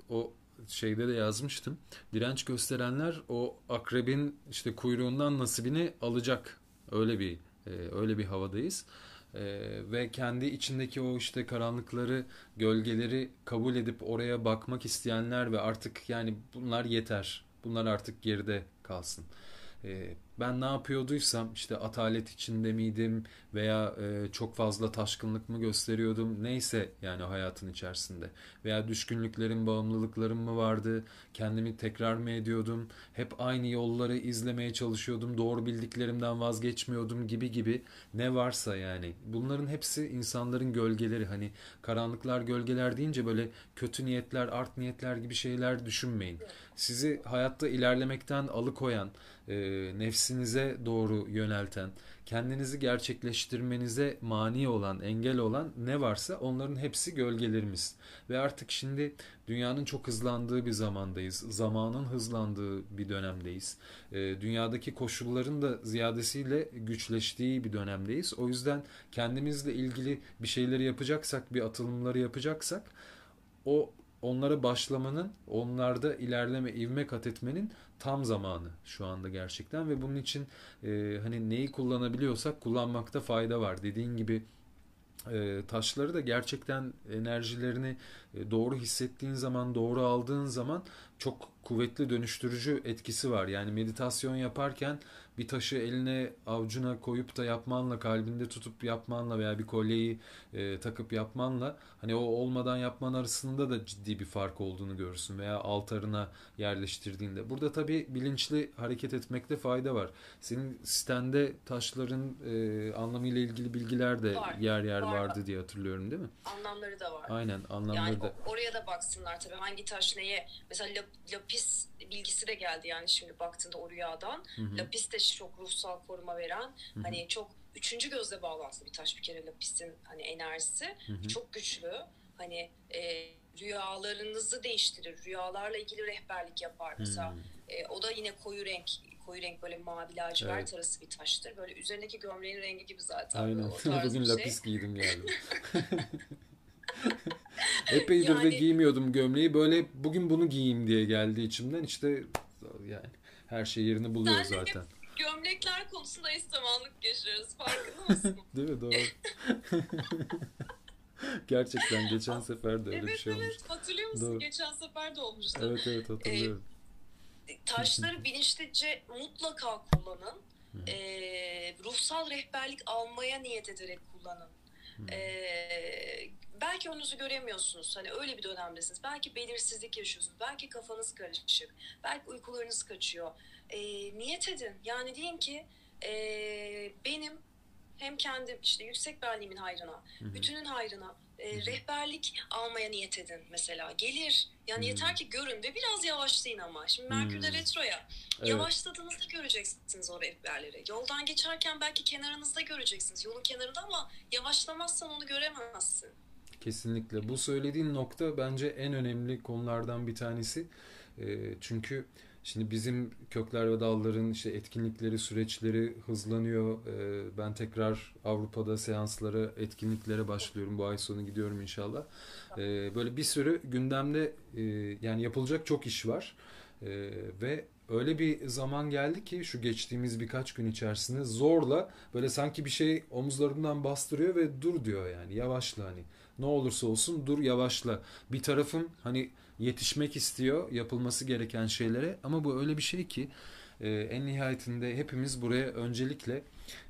o şeyde de yazmıştım. Direnç gösterenler o akrebin işte kuyruğundan nasibini alacak. Öyle bir e, öyle bir havadayız. E, ve kendi içindeki o işte karanlıkları, gölgeleri kabul edip oraya bakmak isteyenler ve artık yani bunlar yeter. Bunlar artık geride kalsın. E, ben ne yapıyorduysam işte atalet içinde miydim veya e, çok fazla taşkınlık mı gösteriyordum? Neyse yani hayatın içerisinde. Veya düşkünlüklerim bağımlılıklarım mı vardı? Kendimi tekrar mı ediyordum? Hep aynı yolları izlemeye çalışıyordum. Doğru bildiklerimden vazgeçmiyordum gibi gibi. Ne varsa yani. Bunların hepsi insanların gölgeleri. Hani karanlıklar gölgeler deyince böyle kötü niyetler art niyetler gibi şeyler düşünmeyin. Sizi hayatta ilerlemekten alıkoyan e, nefsinize doğru yönelten, kendinizi gerçekleştirmenize mani olan, engel olan ne varsa onların hepsi gölgelerimiz. Ve artık şimdi dünyanın çok hızlandığı bir zamandayız. Zamanın hızlandığı bir dönemdeyiz. E, dünyadaki koşulların da ziyadesiyle güçleştiği bir dönemdeyiz. O yüzden kendimizle ilgili bir şeyleri yapacaksak, bir atılımları yapacaksak o onlara başlamanın, onlarda ilerleme, ivme kat etmenin tam zamanı şu anda gerçekten ve bunun için e, hani neyi kullanabiliyorsak kullanmakta fayda var. Dediğin gibi e, taşları da gerçekten enerjilerini e, doğru hissettiğin zaman, doğru aldığın zaman çok kuvvetli dönüştürücü etkisi var. Yani meditasyon yaparken bir taşı eline avucuna koyup da yapmanla kalbinde tutup yapmanla veya bir kolyeyi e, takıp yapmanla hani o olmadan yapman arasında da ciddi bir fark olduğunu görürsün veya altarına yerleştirdiğinde. Burada tabii bilinçli hareket etmekte fayda var. Senin stende taşların e, anlamıyla ilgili bilgiler de var, yer yer var, vardı diye hatırlıyorum değil mi? Anlamları da var. Aynen anlamları yani da. Oraya da baksınlar tabii hangi taş neye. Mesela lapis bilgisi de geldi yani şimdi baktığında o rüyadan. Hı hı. Lapis de çok ruhsal koruma veren hı hı. hani çok üçüncü gözle bağlantılı bir taş bir kere lapisin hani enerjisi hı hı. çok güçlü. Hani e, rüyalarınızı değiştirir. Rüyalarla ilgili rehberlik yapar. Mesela hmm. e, o da yine koyu renk koyu renk böyle mavi lacivert evet. arası bir taştır. Böyle üzerindeki gömleğin rengi gibi zaten. Aynen. Bugün şey. lapis giydim geldim. Epeydir yani, de giymiyordum gömleği. Böyle bugün bunu giyeyim diye geldi içimden. İşte yani her şey yerini buluyor zaten. Gömlekler konusunda eş zamanlık yaşıyoruz. Farkında mısın? Değil mi? Doğru. Gerçekten geçen sefer de öyle evet, bir şey evet. olmuştu. Hatırlıyor musun? Doğru. Geçen sefer de olmuştu. Evet evet hatırlıyorum. Ee, taşları bilinçlice mutlaka kullanın. Ee, ruhsal rehberlik almaya niyet ederek kullanın. Ee, belki önünüzü göremiyorsunuz. Hani öyle bir dönemdesiniz. Belki belirsizlik yaşıyorsunuz. Belki kafanız karışık. Belki uykularınız kaçıyor. Ee, niyet edin. Yani deyin ki e, benim hem kendim işte yüksek benliğimin hayrına, Hı-hı. bütünün hayrına e, rehberlik almaya niyet edin mesela. Gelir. Yani hmm. yeter ki görün ve biraz yavaşlayın ama. Şimdi Merkür de hmm. retro ya. Evet. Yavaşladığınızda göreceksiniz o rehberleri. Yoldan geçerken belki kenarınızda göreceksiniz. Yolun kenarında ama yavaşlamazsan onu göremezsin. Kesinlikle. Bu söylediğin nokta bence en önemli konulardan bir tanesi. E, çünkü Şimdi bizim kökler ve dalların işte etkinlikleri, süreçleri hızlanıyor. Ee, ben tekrar Avrupa'da seanslara, etkinliklere başlıyorum. Bu ay sonu gidiyorum inşallah. Ee, böyle bir sürü gündemde e, yani yapılacak çok iş var. Ee, ve öyle bir zaman geldi ki şu geçtiğimiz birkaç gün içerisinde zorla böyle sanki bir şey omuzlarından bastırıyor ve dur diyor yani yavaşla hani ne olursa olsun dur yavaşla. Bir tarafım hani yetişmek istiyor yapılması gereken şeylere ama bu öyle bir şey ki e, en nihayetinde hepimiz buraya öncelikle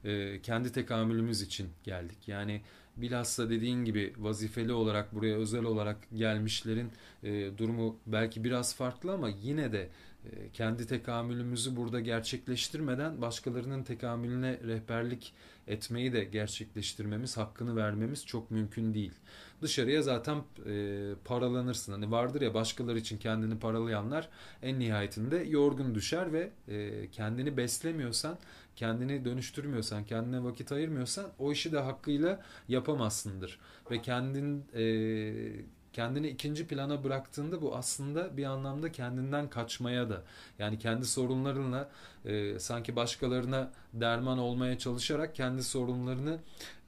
e, kendi tekamülümüz için geldik. Yani bilhassa dediğin gibi vazifeli olarak buraya özel olarak gelmişlerin e, durumu belki biraz farklı ama yine de e, kendi tekamülümüzü burada gerçekleştirmeden başkalarının tekamülüne rehberlik etmeyi de gerçekleştirmemiz, hakkını vermemiz çok mümkün değil dışarıya zaten e, paralanırsın. Hani vardır ya başkaları için kendini paralayanlar en nihayetinde yorgun düşer ve e, kendini beslemiyorsan, kendini dönüştürmüyorsan, kendine vakit ayırmıyorsan o işi de hakkıyla yapamazsındır. Ve kendin e, kendini ikinci plana bıraktığında bu aslında bir anlamda kendinden kaçmaya da yani kendi sorunlarınla e, sanki başkalarına derman olmaya çalışarak kendi sorunlarını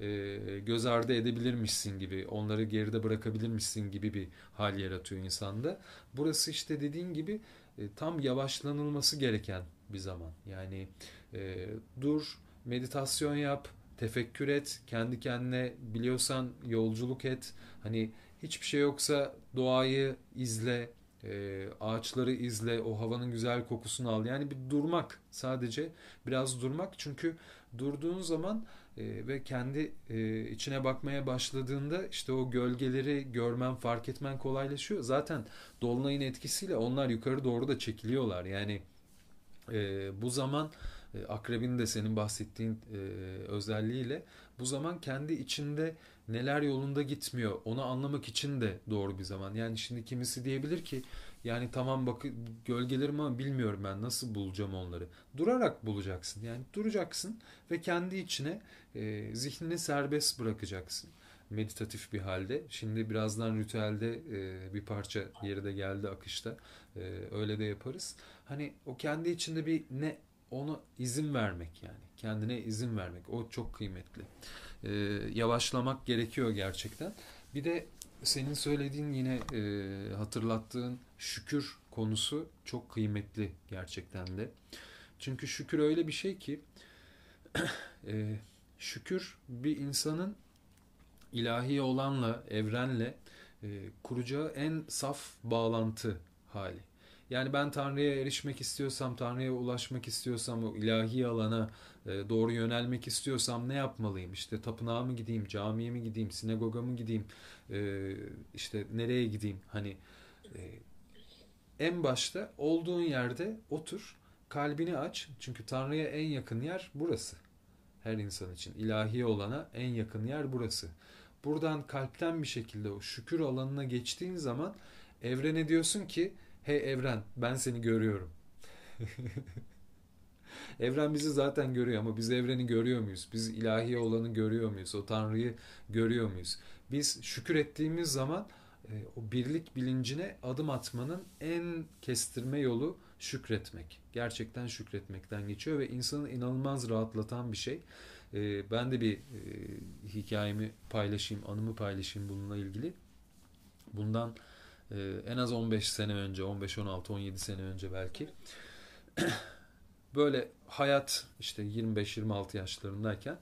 e, göz ardı edebilirmişsin gibi onları geride bırakabilirmişsin gibi bir hal yaratıyor insanda. Burası işte dediğin gibi e, tam yavaşlanılması gereken bir zaman. Yani e, dur, meditasyon yap, tefekkür et, kendi kendine biliyorsan yolculuk et. Hani Hiçbir şey yoksa doğayı izle, e, ağaçları izle, o havanın güzel kokusunu al. Yani bir durmak sadece biraz durmak çünkü durduğun zaman e, ve kendi e, içine bakmaya başladığında işte o gölgeleri görmen, fark etmen kolaylaşıyor. Zaten dolunayın etkisiyle onlar yukarı doğru da çekiliyorlar. Yani e, bu zaman akrebin de senin bahsettiğin e, özelliğiyle bu zaman kendi içinde neler yolunda gitmiyor onu anlamak için de doğru bir zaman. Yani şimdi kimisi diyebilir ki yani tamam bak gölgelerim ama bilmiyorum ben nasıl bulacağım onları. Durarak bulacaksın. Yani duracaksın ve kendi içine e, zihnini serbest bırakacaksın. Meditatif bir halde. Şimdi birazdan ritüelde e, bir parça yeri de geldi akışta. E, öyle de yaparız. Hani o kendi içinde bir ne ona izin vermek yani. Kendine izin vermek. O çok kıymetli e, yavaşlamak gerekiyor gerçekten. Bir de senin söylediğin yine e, hatırlattığın şükür konusu çok kıymetli gerçekten de. Çünkü şükür öyle bir şey ki e, şükür bir insanın ilahi olanla, evrenle e, kuracağı en saf bağlantı hali. Yani ben Tanrı'ya erişmek istiyorsam, Tanrı'ya ulaşmak istiyorsam, o ilahi alana e, doğru yönelmek istiyorsam ne yapmalıyım? İşte tapınağa mı gideyim, camiye mi gideyim, sinagoga mı gideyim, e, işte nereye gideyim? Hani e, en başta olduğun yerde otur, kalbini aç. Çünkü Tanrı'ya en yakın yer burası. Her insan için ilahi olana en yakın yer burası. Buradan kalpten bir şekilde o şükür alanına geçtiğin zaman evrene diyorsun ki hey evren ben seni görüyorum. Evren bizi zaten görüyor ama biz evreni görüyor muyuz? Biz ilahi olanı görüyor muyuz? O Tanrı'yı görüyor muyuz? Biz şükür ettiğimiz zaman e, o birlik bilincine adım atmanın en kestirme yolu şükretmek. Gerçekten şükretmekten geçiyor ve insanı inanılmaz rahatlatan bir şey. E, ben de bir e, hikayemi paylaşayım, anımı paylaşayım bununla ilgili. Bundan e, en az 15 sene önce, 15, 16, 17 sene önce belki böyle hayat işte 25-26 yaşlarındayken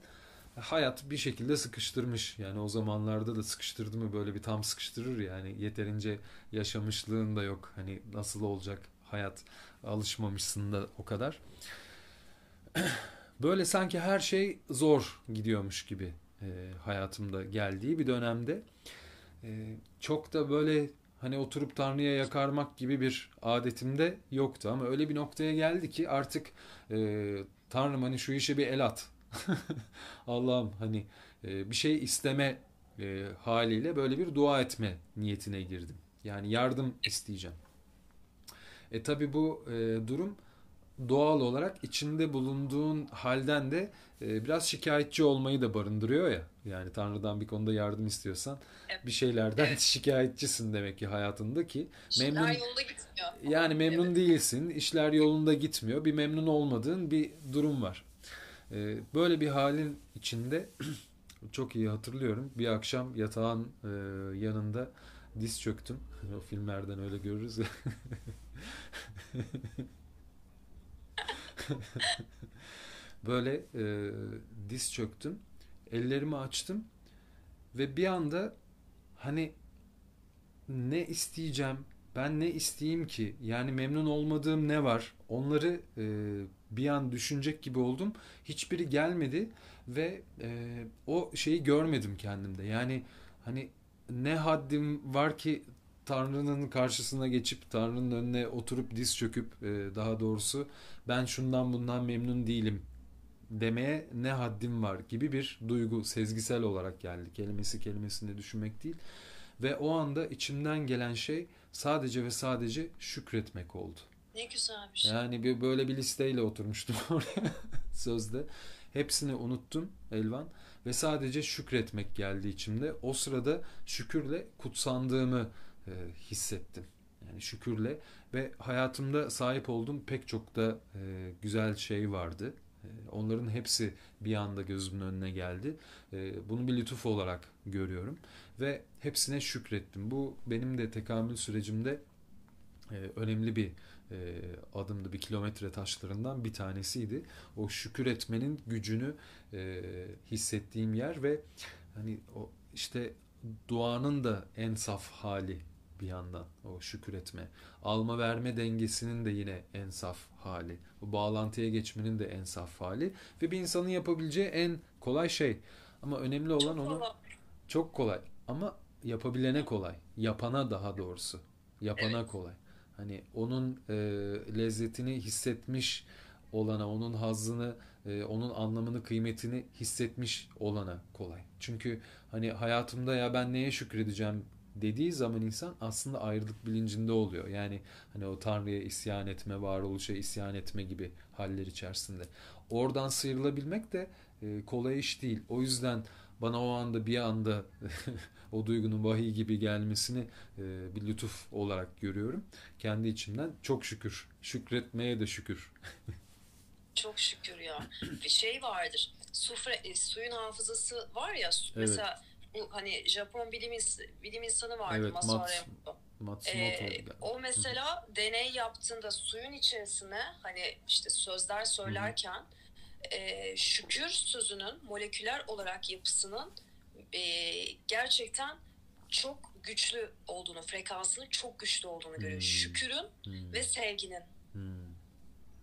hayat bir şekilde sıkıştırmış. Yani o zamanlarda da sıkıştırdı mı böyle bir tam sıkıştırır yani yeterince yaşamışlığın da yok. Hani nasıl olacak hayat alışmamışsın da o kadar. Böyle sanki her şey zor gidiyormuş gibi e, hayatımda geldiği bir dönemde e, çok da böyle hani oturup Tanrı'ya yakarmak gibi bir adetimde yoktu ama öyle bir noktaya geldi ki artık e, Tanrım hani şu işe bir el at. Allah'ım hani e, bir şey isteme e, haliyle böyle bir dua etme niyetine girdim. Yani yardım isteyeceğim. E tabi bu e, durum doğal olarak içinde bulunduğun halden de e, biraz şikayetçi olmayı da barındırıyor ya. Yani Tanrı'dan bir konuda yardım istiyorsan evet. bir şeylerden evet. şikayetçisin demek ki hayatında ki memnun yolunda gitmiyor. Yani memnun evet. değilsin, işler yolunda gitmiyor. Bir memnun olmadığın bir durum var. E, böyle bir halin içinde çok iyi hatırlıyorum. Bir akşam yatağın e, yanında diz çöktüm. O filmlerden öyle görürüz ya. Böyle e, diz çöktüm. Ellerimi açtım. Ve bir anda hani ne isteyeceğim, ben ne isteyeyim ki? Yani memnun olmadığım ne var? Onları e, bir an düşünecek gibi oldum. Hiçbiri gelmedi ve e, o şeyi görmedim kendimde. Yani hani ne haddim var ki Tanrı'nın karşısına geçip Tanrı'nın önüne oturup diz çöküp e, daha doğrusu ben şundan bundan memnun değilim demeye ne haddim var gibi bir duygu sezgisel olarak geldi. Kelimesi kelimesini düşünmek değil. Ve o anda içimden gelen şey sadece ve sadece şükretmek oldu. Ne güzelmiş. Yani bir böyle bir listeyle oturmuştum oraya sözde. Hepsini unuttum Elvan ve sadece şükretmek geldi içimde. O sırada şükürle kutsandığımı e, hissettim. Yani şükürle ve hayatımda sahip olduğum pek çok da e, güzel şey vardı. E, onların hepsi bir anda gözümün önüne geldi. E, bunu bir lütuf olarak görüyorum ve hepsine şükrettim. Bu benim de tekamül sürecimde e, önemli bir e, adımdı, bir kilometre taşlarından bir tanesiydi. O şükür etmenin gücünü e, hissettiğim yer ve hani o işte duanın da en saf hali bir yandan o şükür etme. Alma verme dengesinin de yine en saf hali. Bu bağlantıya geçmenin de en saf hali ve bir insanın yapabileceği en kolay şey. Ama önemli olan çok onu kolay. çok kolay ama yapabilene kolay. Yapana daha doğrusu. Yapana evet. kolay. Hani onun e, lezzetini hissetmiş olana, onun hazzını, e, onun anlamını, kıymetini hissetmiş olana kolay. Çünkü hani hayatımda ya ben neye şükredeceğim dediği zaman insan aslında ayrılık bilincinde oluyor. Yani hani o Tanrı'ya isyan etme, varoluşa isyan etme gibi haller içerisinde. Oradan sıyrılabilmek de e, kolay iş değil. O yüzden bana o anda bir anda o duygunun vahiy gibi gelmesini e, bir lütuf olarak görüyorum. Kendi içimden çok şükür. Şükretmeye de şükür. çok şükür ya. Bir şey vardır. Sufre, e, suyun hafızası var ya evet. mesela bu hani Japon bilim, bilim insanı vardı evet, Masaru Emoto. Matsumoto. Ee, o mesela Hı. deney yaptığında suyun içerisine hani işte sözler söylerken e, şükür sözünün moleküler olarak yapısının e, gerçekten çok güçlü olduğunu, frekansının çok güçlü olduğunu görüyor. Hmm. Şükürün hmm. ve sevginin. Hmm.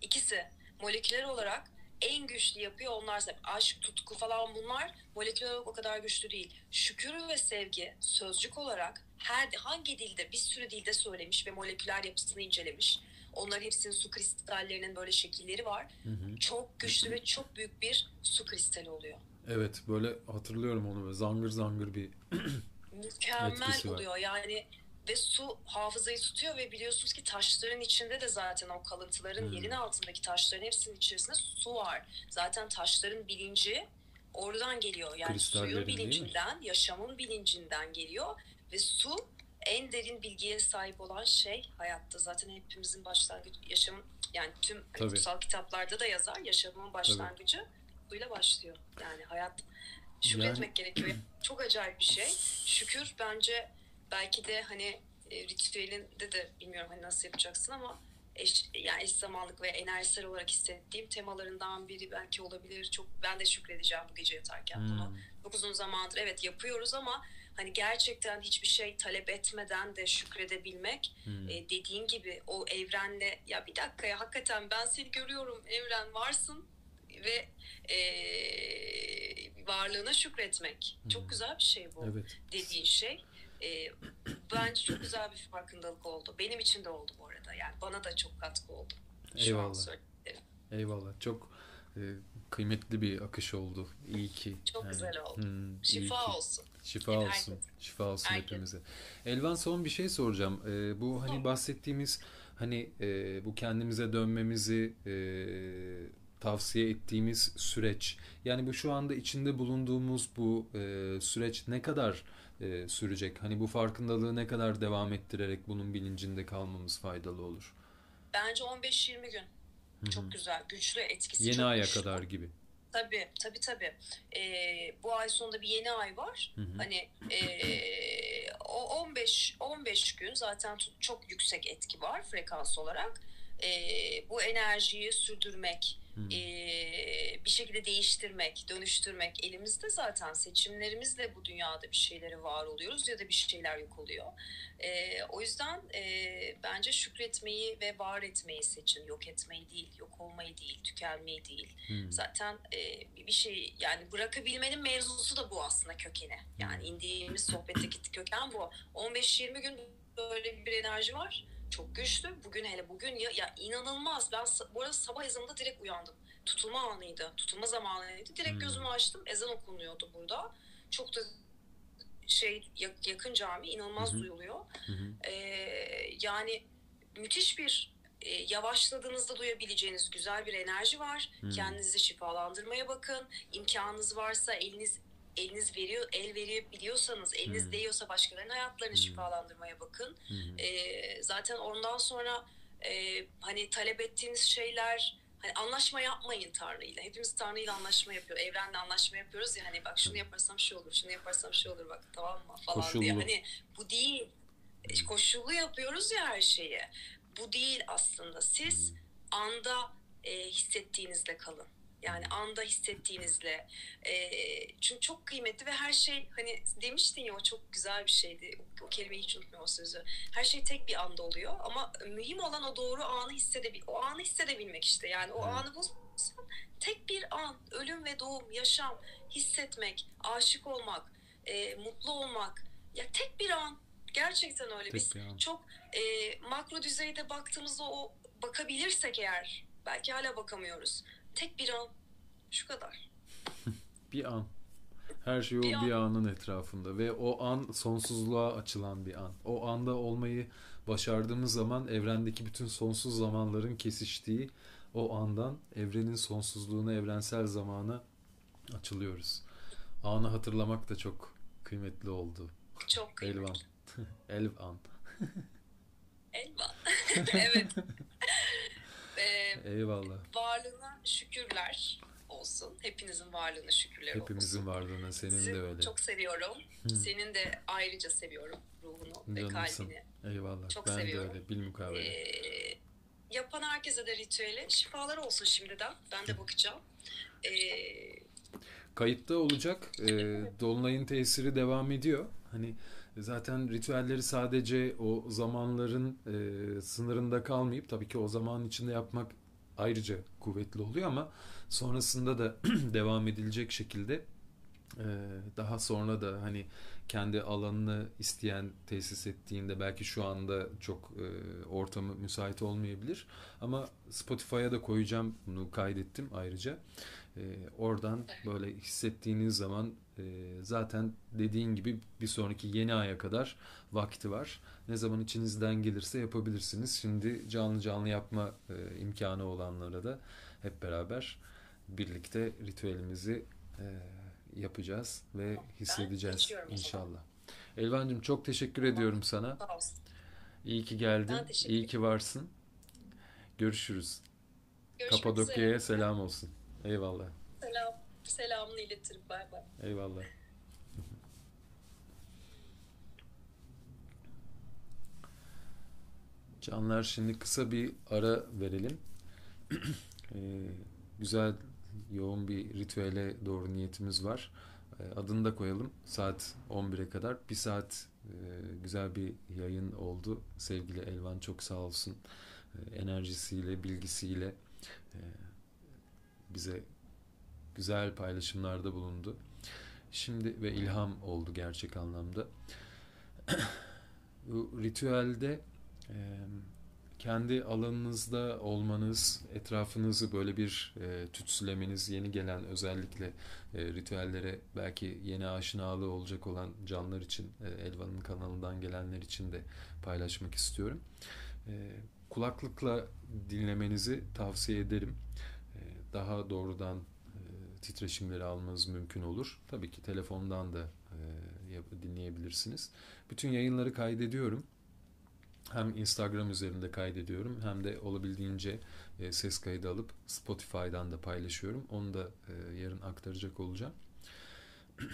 İkisi moleküler olarak en güçlü yapıyor onlar aşk, tutku falan bunlar moleküler olarak o kadar güçlü değil. Şükür ve sevgi sözcük olarak her hangi dilde bir sürü dilde söylemiş ve moleküler yapısını incelemiş. Onların hepsinin su kristallerinin böyle şekilleri var. Hı hı. Çok güçlü ve çok büyük bir su kristali oluyor. Evet böyle hatırlıyorum onu böyle zangır zangır bir mükemmel oluyor. Yani ve su hafızayı tutuyor ve biliyorsunuz ki taşların içinde de zaten o kalıntıların hmm. yerin altındaki taşların hepsinin içerisinde su var. Zaten taşların bilinci oradan geliyor. Yani suyun bilincinden, yaşamın bilincinden geliyor ve su en derin bilgiye sahip olan şey hayatta. Zaten hepimizin başlangıcı yaşamın yani tüm Tabii. kutsal kitaplarda da yazar yaşamın başlangıcı suyla başlıyor. Yani hayat şükretmek gerekiyor. Çok acayip bir şey. Şükür bence belki de hani e, ritüelinde de bilmiyorum hani nasıl yapacaksın ama eş, yani eş zamanlık ve enerjisel olarak hissettiğim temalarından biri belki olabilir. Çok ben de şükredeceğim bu gece yatarken Hmm. bunu. Çok uzun zamandır evet yapıyoruz ama hani gerçekten hiçbir şey talep etmeden de şükredebilmek Hmm. e, dediğin gibi o evrenle ya bir dakika ya hakikaten ben seni görüyorum evren varsın ve e, varlığına şükretmek. Hmm. Çok güzel bir şey bu Evet. dediğin şey. E, bence çok güzel bir farkındalık oldu. Benim için de oldu bu arada. Yani bana da çok katkı oldu. Şu Eyvallah. Eyvallah. Çok e, kıymetli bir akış oldu. İyi ki. Çok güzel oldu. hmm, Şifa ki. olsun. Şifa Hep olsun. herkes. Şifa olsun Herkes. hepimize. Elvan son bir şey soracağım. Ee, bu hani Hı. bahsettiğimiz hani e, bu kendimize dönmemizi e, tavsiye ettiğimiz süreç. Yani bu şu anda içinde bulunduğumuz bu e, süreç ne kadar e, sürecek? Hani bu farkındalığı ne kadar devam ettirerek bunun bilincinde kalmamız faydalı olur? Bence 15-20 gün. Hı hı. Çok güzel. Güçlü etkisi Yeni çok aya güçlü. kadar gibi. Tabii tabii tabii. Ee, bu ay sonunda bir yeni ay var. Hı hı. Hani ee, o 15 15 gün zaten çok yüksek etki var frekans olarak. Ee, bu enerjiyi sürdürmek, Ee, bir şekilde değiştirmek, dönüştürmek elimizde zaten seçimlerimizle bu dünyada bir şeyleri var oluyoruz ya da bir şeyler yok oluyor. Ee, o yüzden ee, bence şükretmeyi ve var etmeyi seçin, yok etmeyi değil, yok olmayı değil, tükenmeyi değil. Hı. Zaten e, bir şey yani bırakabilmenin mevzusu da bu aslında kökeni. Yani indiğimiz sohbetteki köken bu. 15-20 gün böyle bir enerji var. Çok güçlü. Bugün hele bugün ya, ya inanılmaz. Ben bu arada sabah ezanında direkt uyandım. Tutulma anıydı. Tutulma zamanıydı. Direkt Hmm. gözümü açtım. Ezan okunuyordu burada. Çok da şey ya- yakın cami inanılmaz Hı hı. duyuluyor. Hı hı. Ee, yani müthiş bir e, yavaşladığınızda duyabileceğiniz güzel bir enerji var. Hmm. Kendinizi şifalandırmaya bakın. İmkanınız varsa eliniz eliniz veriyor, el verebiliyorsanız, eliniz Hmm. değiyorsa başkalarının hayatlarını Hmm. şifalandırmaya bakın. Hı. Ee, zaten ondan sonra e, hani talep ettiğiniz şeyler hani anlaşma yapmayın Tanrı'yla. Hepimiz Tanrı'yla anlaşma yapıyor. Evrenle anlaşma yapıyoruz ya hani bak şunu yaparsam şu olur, şunu yaparsam şu olur bak tamam mı falan Koşullu. diye. Hani bu değil. E, Koşullu yapıyoruz ya her şeyi. Bu değil aslında. Siz anda e, hissettiğinizle kalın. Yani anda hissettiğinizle. E, çünkü çok kıymetli ve her şey hani demiştin ya o çok güzel bir şeydi. O, o kelimeyi hiç unutmuyorum o sözü. Her şey tek bir anda oluyor ama mühim olan o doğru anı hissedebil o anı hissedebilmek işte. Yani o Evet. anı bulsan tek bir an ölüm ve doğum, yaşam, hissetmek, aşık olmak, e, mutlu olmak. Ya tek bir an gerçekten öyle. Tek Biz bir an. çok e, makro düzeyde baktığımızda o bakabilirsek eğer belki hala bakamıyoruz. Tek bir an şu kadar. Bir an. Her şey o Bir bir, an. anın etrafında ve o an sonsuzluğa açılan bir an. O anda olmayı başardığımız zaman evrendeki bütün sonsuz zamanların kesiştiği o andan evrenin sonsuzluğuna, evrensel zamana açılıyoruz. Anı hatırlamak da çok kıymetli oldu. Çok kıymetli. Elvan. Elvan. Elvan. evet. E, Eyvallah. varlığına şükürler olsun. Hepinizin varlığına şükürler Hepimizin olsun. varlığına senin Sizi de öyle. çok seviyorum. Hı. Senin de ayrıca seviyorum ruhunu ve Canımsın. kalbini. Eyvallah. çok ben seviyorum. de öyle. Bilmukabele. Ee, yapan herkese de ritüeli şifalar olsun şimdiden. Ben de bakacağım. Ee, Kayıtta olacak. Ee, Dolunay'ın tesiri devam ediyor. Hani zaten ritüelleri sadece o zamanların e, sınırında kalmayıp tabii ki o zaman içinde yapmak ayrıca kuvvetli oluyor ama sonrasında da devam edilecek şekilde e, daha sonra da hani kendi alanını isteyen tesis ettiğinde belki şu anda çok e, ortamı müsait olmayabilir ama Spotify'a da koyacağım bunu kaydettim ayrıca. E, oradan böyle hissettiğiniz zaman e, zaten dediğin gibi bir sonraki yeni aya kadar vakti var. Ne zaman içinizden gelirse yapabilirsiniz. Şimdi canlı canlı yapma e, imkanı olanlara da hep beraber birlikte ritüelimizi e, yapacağız ve hissedeceğiz inşallah. Elvancığım çok teşekkür ediyorum sana. İyi ki geldin. İyi ki varsın. Görüşürüz. Görüşmek Kapadokya'ya selam olsun. Eyvallah. Selam. Selamını iletirim. Bay bay. Eyvallah. Canlar şimdi kısa bir ara verelim. Ee, güzel yoğun bir ritüele doğru niyetimiz var. Ee, adını da koyalım. Saat 11'e kadar. Bir saat e, güzel bir yayın oldu. Sevgili Elvan çok sağ olsun. Ee, enerjisiyle, bilgisiyle e, bize güzel paylaşımlarda bulundu. Şimdi ve ilham oldu gerçek anlamda. Bu ritüelde e, kendi alanınızda olmanız, etrafınızı böyle bir e, tütsülemeniz, yeni gelen özellikle e, ritüellere belki yeni aşinalığı olacak olan canlar için, e, Elvan'ın kanalından gelenler için de paylaşmak istiyorum. E, kulaklıkla dinlemenizi tavsiye ederim. E, daha doğrudan titreşimleri almanız mümkün olur. Tabii ki telefondan da e, dinleyebilirsiniz. Bütün yayınları kaydediyorum. Hem Instagram üzerinde kaydediyorum hem de olabildiğince e, ses kaydı alıp Spotify'dan da paylaşıyorum. Onu da e, yarın aktaracak olacağım.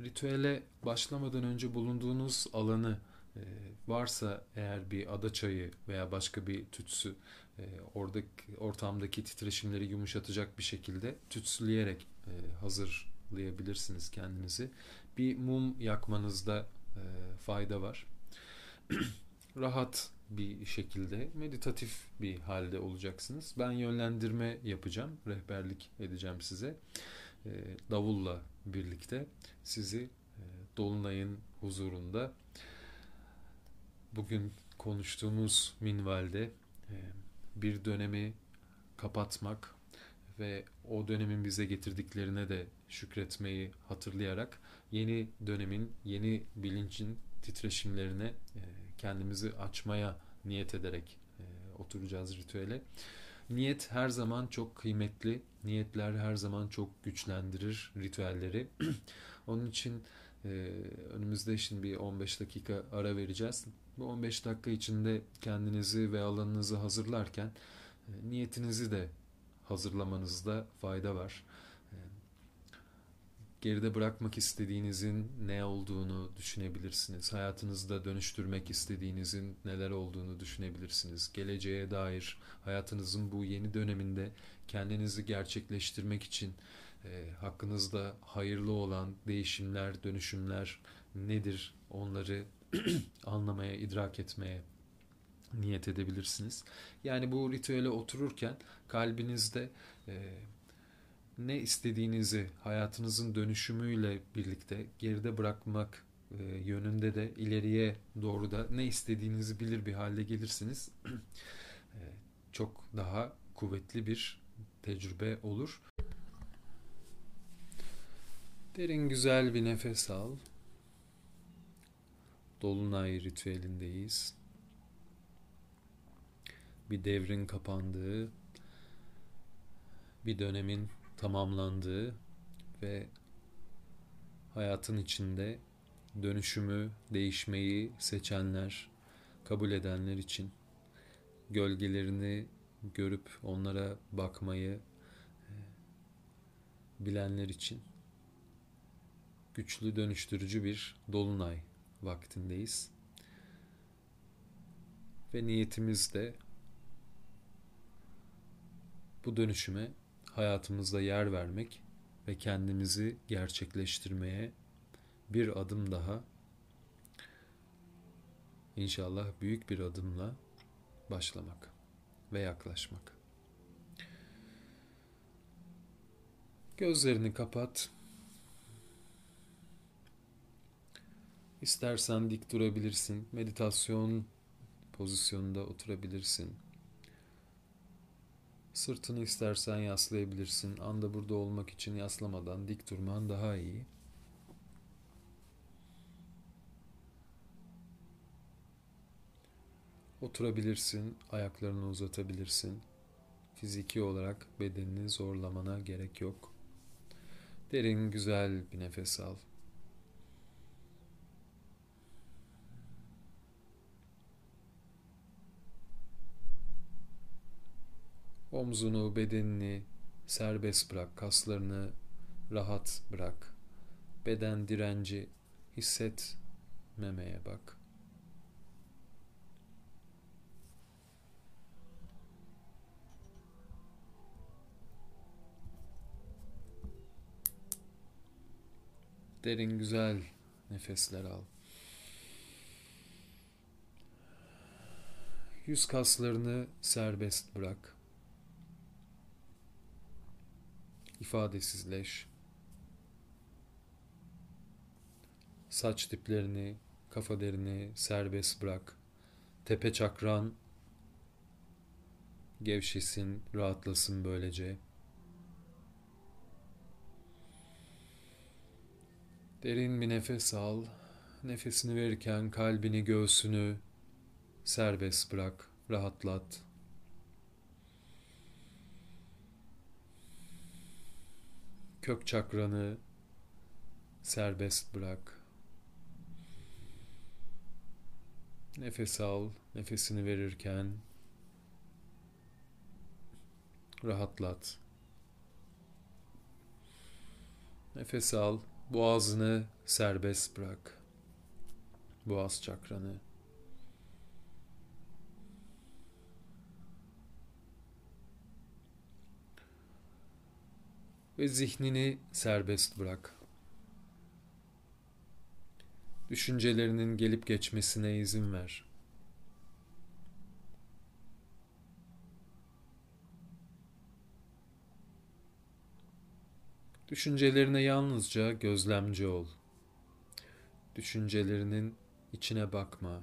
Ritüele başlamadan önce bulunduğunuz alanı e, varsa eğer bir ada çayı veya başka bir tütsü e, oradaki ortamdaki titreşimleri yumuşatacak bir şekilde tütsüleyerek e, hazırlayabilirsiniz kendinizi. Bir mum yakmanızda e, fayda var. Rahat bir şekilde meditatif bir halde olacaksınız. Ben yönlendirme yapacağım, rehberlik edeceğim size. E, davulla birlikte sizi e, dolunayın huzurunda bugün konuştuğumuz minvalde e, bir dönemi kapatmak ve o dönemin bize getirdiklerine de şükretmeyi hatırlayarak yeni dönemin, yeni bilincin titreşimlerine e, kendimizi açmaya niyet ederek e, oturacağız ritüele. Niyet her zaman çok kıymetli. Niyetler her zaman çok güçlendirir ritüelleri. Onun için e, önümüzde şimdi bir 15 dakika ara vereceğiz. Bu 15 dakika içinde kendinizi ve alanınızı hazırlarken e, niyetinizi de hazırlamanızda fayda var. E, geride bırakmak istediğinizin ne olduğunu düşünebilirsiniz. Hayatınızda dönüştürmek istediğinizin neler olduğunu düşünebilirsiniz. Geleceğe dair hayatınızın bu yeni döneminde kendinizi gerçekleştirmek için e, hakkınızda hayırlı olan değişimler, dönüşümler nedir onları anlamaya, idrak etmeye niyet edebilirsiniz. Yani bu ritüele otururken kalbinizde e, ne istediğinizi hayatınızın dönüşümüyle birlikte geride bırakmak e, yönünde de ileriye doğru da ne istediğinizi bilir bir halde gelirsiniz. e, çok daha kuvvetli bir tecrübe olur. Derin güzel bir nefes al. Dolunay ritüelindeyiz. Bir devrin kapandığı, bir dönemin tamamlandığı ve hayatın içinde dönüşümü, değişmeyi seçenler, kabul edenler için gölgelerini görüp onlara bakmayı e, bilenler için güçlü dönüştürücü bir dolunay vaktindeyiz. Ve niyetimiz de bu dönüşüme hayatımızda yer vermek ve kendimizi gerçekleştirmeye bir adım daha inşallah büyük bir adımla başlamak ve yaklaşmak. Gözlerini kapat. İstersen dik durabilirsin. Meditasyon pozisyonunda oturabilirsin. Sırtını istersen yaslayabilirsin. Anda burada olmak için yaslamadan dik durman daha iyi. Oturabilirsin, ayaklarını uzatabilirsin. Fiziki olarak bedenini zorlamana gerek yok. Derin, güzel bir nefes al. Omzunu, bedenini serbest bırak, kaslarını rahat bırak. Beden direnci hissetmemeye bak. Derin güzel nefesler al. Yüz kaslarını serbest bırak. İfadesizleş. Saç diplerini, kafa derini serbest bırak. Tepe çakran gevşesin, rahatlasın böylece. Derin bir nefes al. Nefesini verirken kalbini, göğsünü serbest bırak, rahatlat. Kök çakranı serbest bırak. Nefes al, nefesini verirken rahatlat. Nefes al, boğazını serbest bırak. Boğaz çakranı. Ve zihnini serbest bırak. Düşüncelerinin gelip geçmesine izin ver. Düşüncelerine yalnızca gözlemci ol. Düşüncelerinin içine bakma.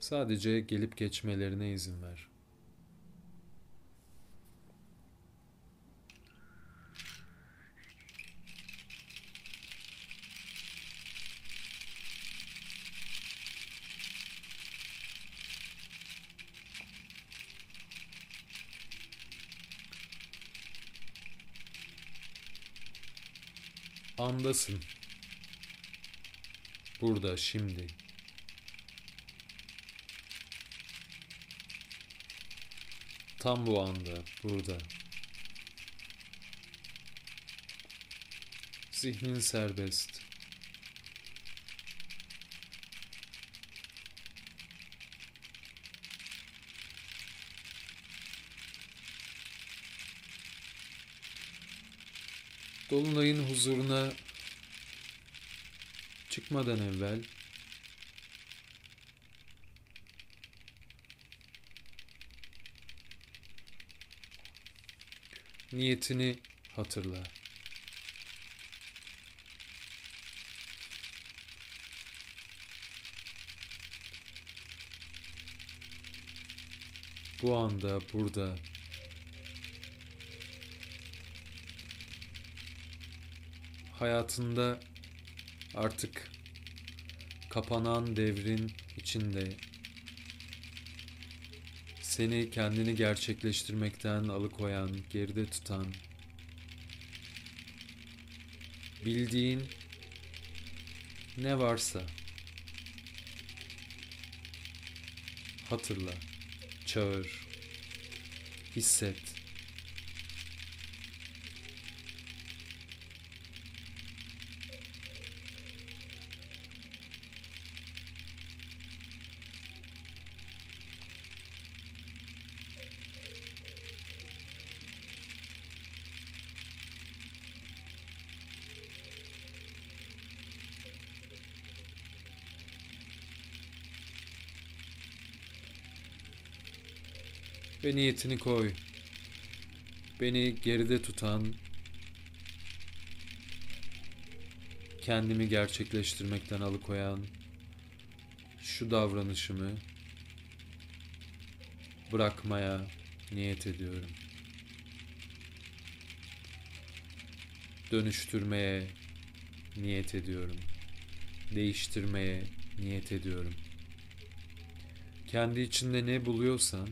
Sadece gelip geçmelerine izin ver. Andasın. Burada, şimdi. Tam bu anda, burada. Zihnin serbest. Dolunay'ın huzuruna çıkmadan evvel niyetini hatırla. Bu anda, burada hayatında artık kapanan devrin içinde seni kendini gerçekleştirmekten alıkoyan, geride tutan, bildiğin ne varsa hatırla, çağır, hisset. Ve niyetini koy. Beni geride tutan, kendimi gerçekleştirmekten alıkoyan şu davranışımı bırakmaya niyet ediyorum. Dönüştürmeye niyet ediyorum. Değiştirmeye niyet ediyorum. Kendi içinde ne buluyorsan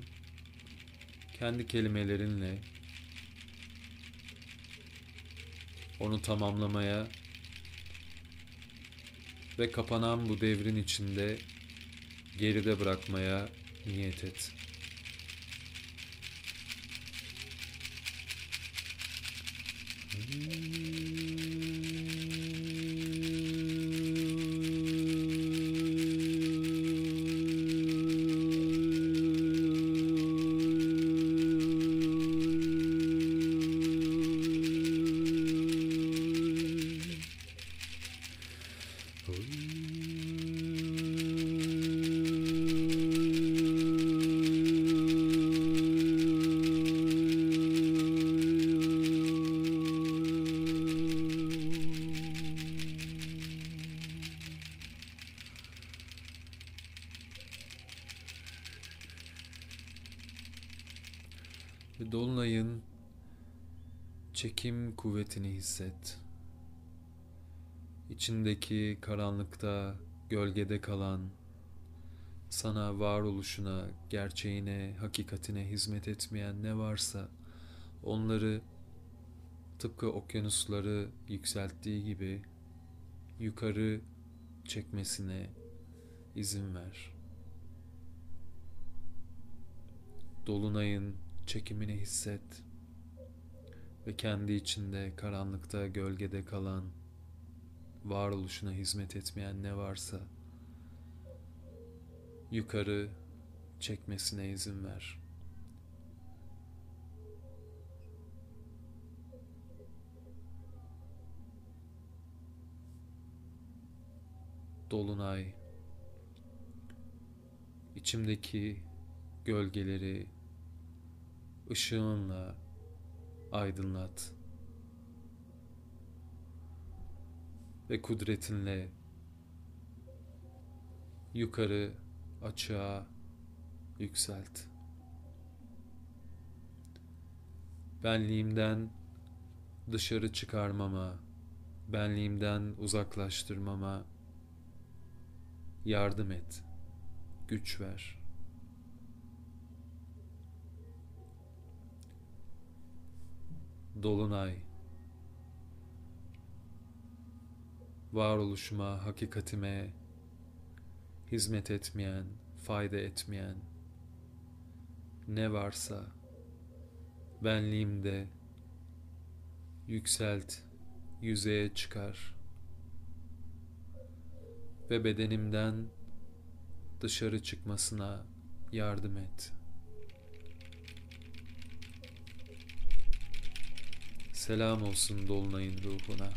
kendi kelimelerinle onu tamamlamaya ve kapanan bu devrin içinde geride bırakmaya niyet et. Çekim kuvvetini hisset. İçindeki karanlıkta, gölgede kalan, sana varoluşuna, gerçeğine, hakikatine hizmet etmeyen ne varsa onları tıpkı okyanusları yükselttiği gibi yukarı çekmesine izin ver. Dolunayın çekimini hisset ve kendi içinde karanlıkta gölgede kalan varoluşuna hizmet etmeyen ne varsa yukarı çekmesine izin ver. Dolunay içimdeki gölgeleri ışığınla aydınlat ve kudretinle yukarı açığa yükselt. Benliğimden dışarı çıkarmama, benliğimden uzaklaştırmama yardım et, güç ver.'' Dolunay Varoluşuma, hakikatime hizmet etmeyen, fayda etmeyen ne varsa benliğimde yükselt, yüzeye çıkar ve bedenimden dışarı çıkmasına yardım et.'' Selam olsun Dolunay'ın ruhuna.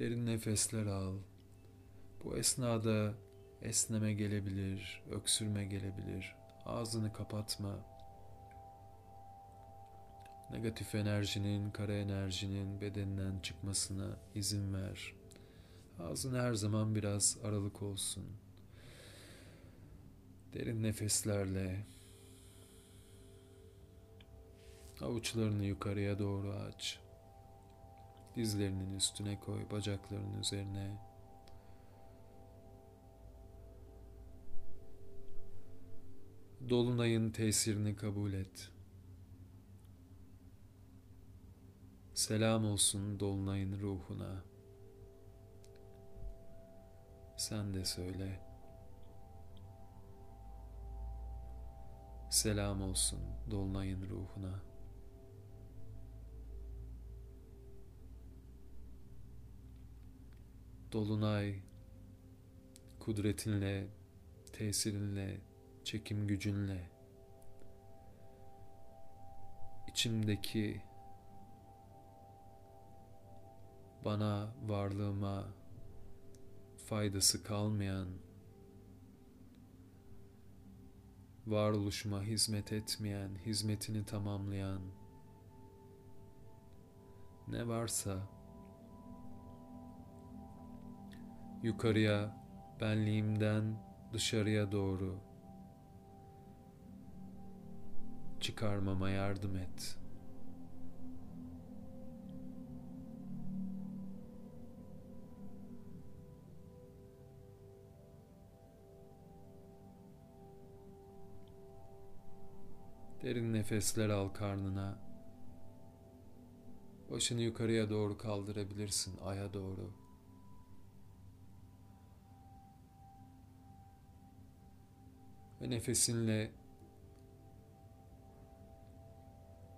Derin nefesler al. Bu esnada esneme gelebilir, öksürme gelebilir. Ağzını kapatma. Negatif enerjinin, kara enerjinin bedeninden çıkmasına izin ver. Ağzın her zaman biraz aralık olsun. Derin nefeslerle avuçlarını yukarıya doğru aç. Dizlerinin üstüne koy, bacaklarının üzerine. Dolunayın tesirini kabul et. Selam olsun dolunayın ruhuna. Sen de söyle. Selam olsun dolunayın ruhuna. Dolunay kudretinle, tesirinle, çekim gücünle içimdeki bana varlığıma faydası kalmayan varoluşuma hizmet etmeyen, hizmetini tamamlayan ne varsa yukarıya benliğimden dışarıya doğru çıkarmama yardım et. Derin nefesler al karnına. Başını yukarıya doğru kaldırabilirsin, aya doğru. Ve nefesinle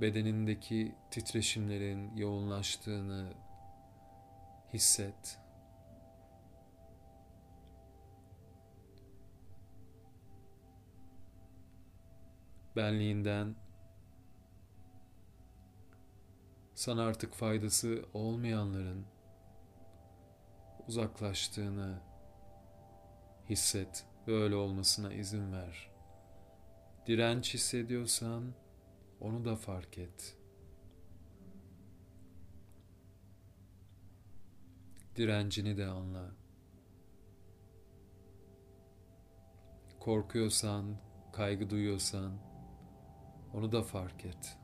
bedenindeki titreşimlerin yoğunlaştığını hisset. Benliğinden sana artık faydası olmayanların uzaklaştığını hisset ve öyle olmasına izin ver. Direnç hissediyorsan onu da fark et. Direncini de anla. Korkuyorsan, kaygı duyuyorsan onu da fark et.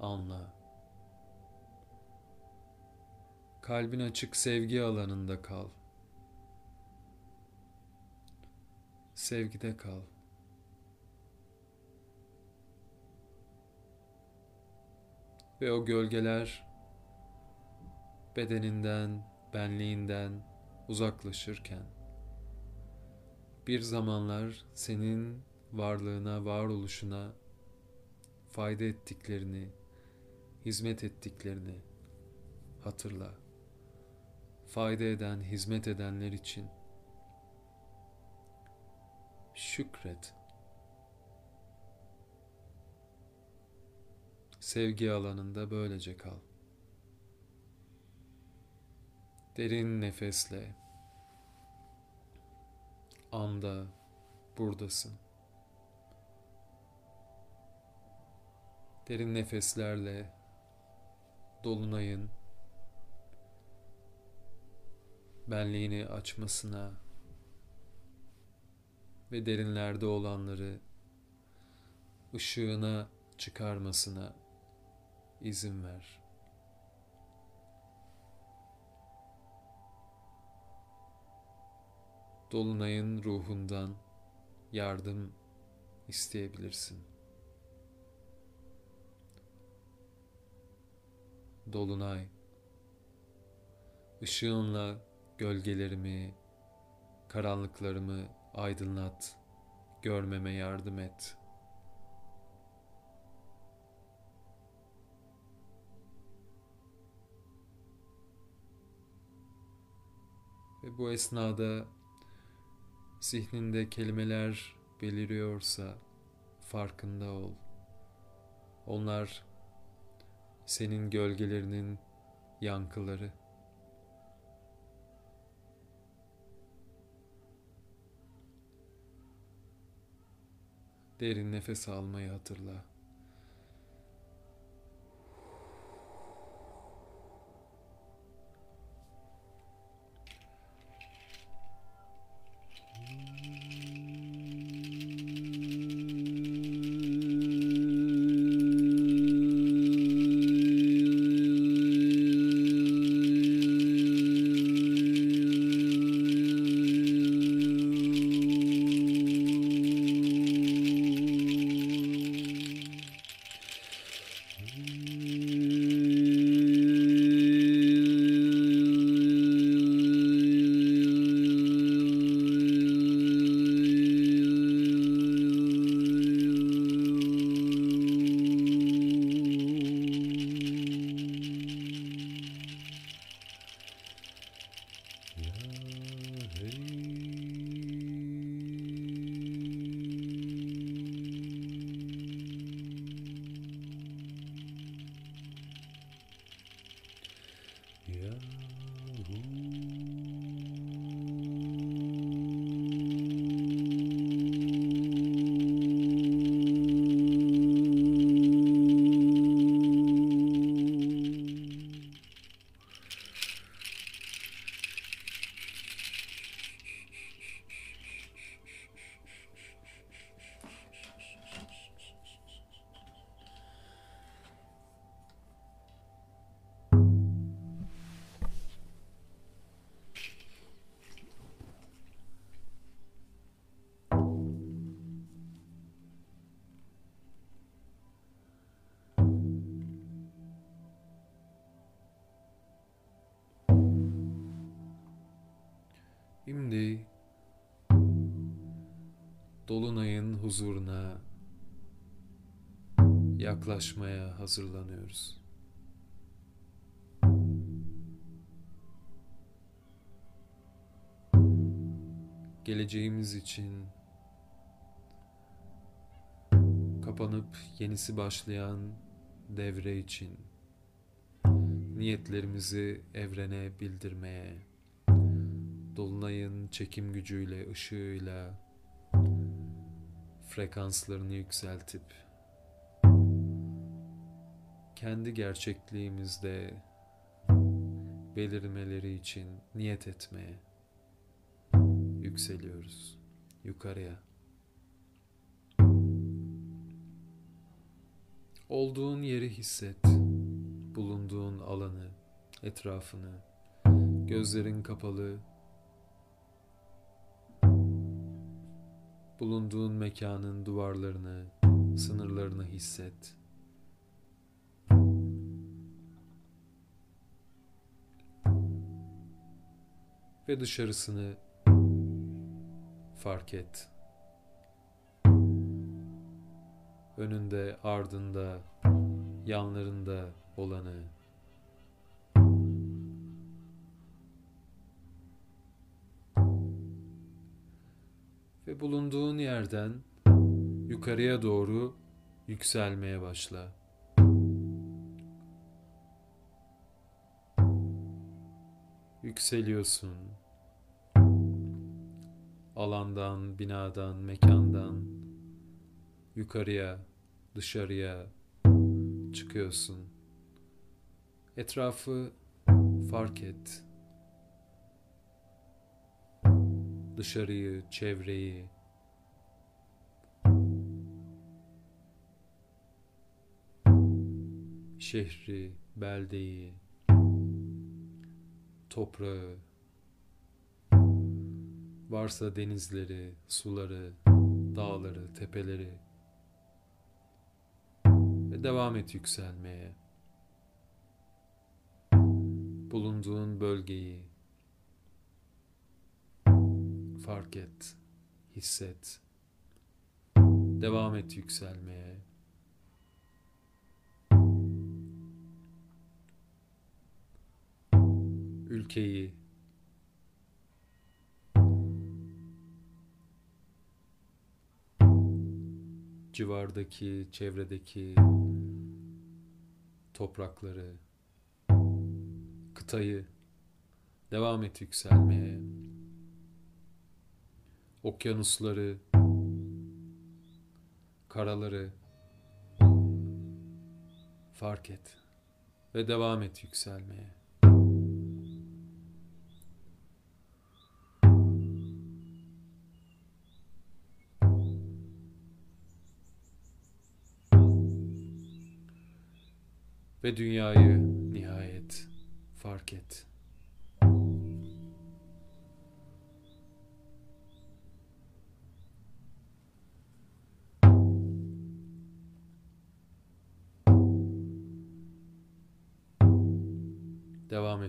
Anla. Kalbin açık sevgi alanında kal. Sevgide kal. Ve o gölgeler bedeninden, benliğinden uzaklaşırken bir zamanlar senin varlığına, varoluşuna fayda ettiklerini, hizmet ettiklerini hatırla. Fayda eden, hizmet edenler için şükret. Sevgi alanında böylece kal. Derin nefesle anda buradasın. Derin nefeslerle dolunayın benliğini açmasına ve derinlerde olanları ışığına çıkarmasına izin ver. Dolunayın ruhundan yardım isteyebilirsin. Dolunay, ışığınla gölgelerimi, karanlıklarımı aydınlat, görmeme yardım et.'' Ve bu esnada zihninde kelimeler beliriyorsa farkında ol. Onlar senin gölgelerinin yankıları. Derin nefes almayı hatırla. Dolunay'ın huzuruna yaklaşmaya hazırlanıyoruz. Geleceğimiz için kapanıp yenisi başlayan devre için niyetlerimizi evrene bildirmeye dolunayın çekim gücüyle, ışığıyla frekanslarını yükseltip kendi gerçekliğimizde belirmeleri için niyet etmeye yükseliyoruz yukarıya. Olduğun yeri hisset, bulunduğun alanı, etrafını, gözlerin kapalı, bulunduğun mekanın duvarlarını, sınırlarını hisset. Ve dışarısını fark et. Önünde, ardında, yanlarında olanı bulunduğun yerden yukarıya doğru yükselmeye başla. Yükseliyorsun. Alandan, binadan, mekandan yukarıya, dışarıya çıkıyorsun. Etrafı fark et. Dışarıyı, çevreyi, şehri, beldeyi, toprağı, varsa denizleri, suları, dağları, tepeleri. Ve devam et yükselmeye. Bulunduğun bölgeyi, fark et, hisset. Devam et yükselmeye. Ülkeyi civardaki, çevredeki toprakları, kıtayı devam et yükselmeye okyanusları, karaları fark et ve devam et yükselmeye. Ve dünyayı nihayet fark et.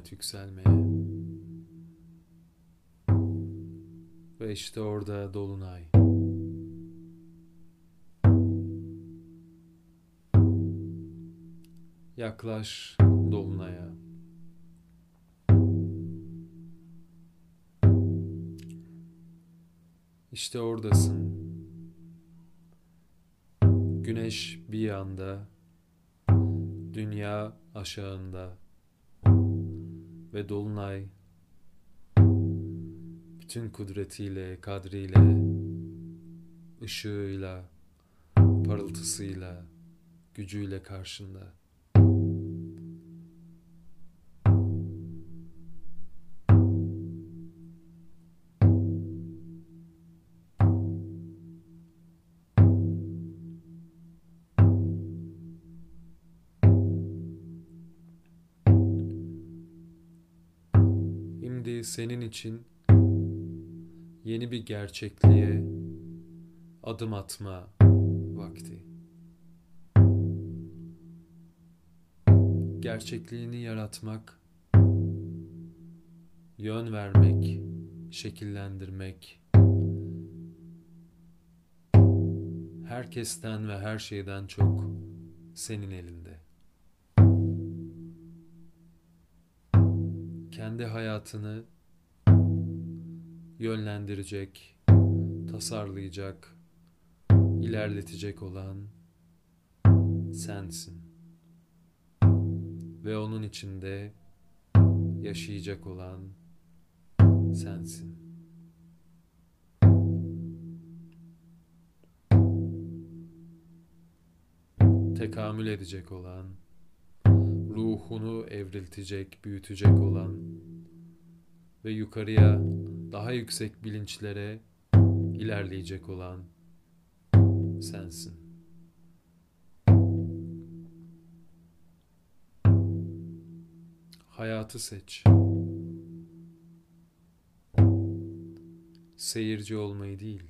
Devam et yükselmeye. Ve işte orada dolunay. Yaklaş dolunaya. İşte oradasın. Güneş bir yanda, dünya aşağında ve Dolunay bütün kudretiyle, kadriyle, ışığıyla, parıltısıyla, gücüyle karşında. Senin için yeni bir gerçekliğe adım atma vakti. Gerçekliğini yaratmak, yön vermek, şekillendirmek, herkesten ve her şeyden çok senin elinde. Kendi hayatını yönlendirecek, tasarlayacak, ilerletecek olan sensin. Ve onun içinde yaşayacak olan sensin. Tekamül edecek olan, ruhunu evriltecek, büyütecek olan ve yukarıya daha yüksek bilinçlere ilerleyecek olan sensin. Hayatı seç. Seyirci olmayı değil,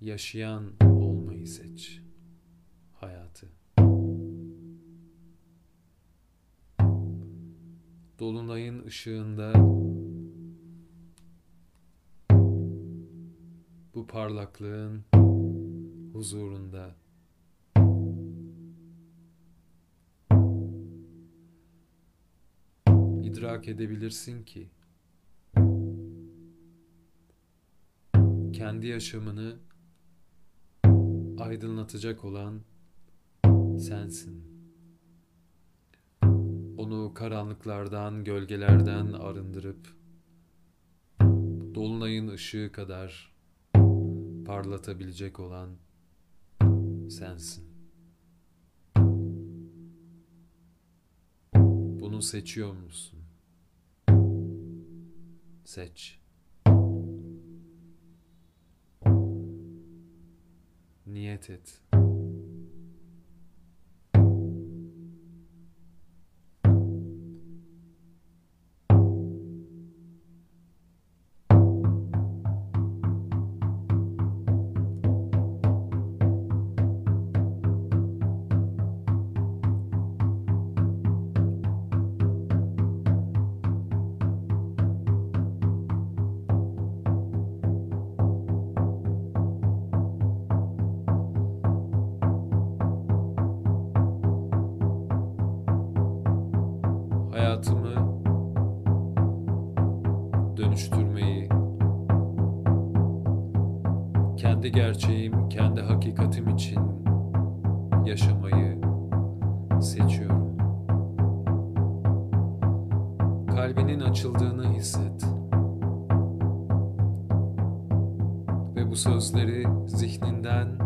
yaşayan olmayı seç. Hayatı. Dolunayın ışığında bu parlaklığın huzurunda idrak edebilirsin ki kendi yaşamını aydınlatacak olan sensin. Onu karanlıklardan, gölgelerden arındırıp dolunayın ışığı kadar parlatabilecek olan sensin. Bunu seçiyor musun? Seç. Niyet et. Açıldığını hisset. Ve bu sözleri zihninden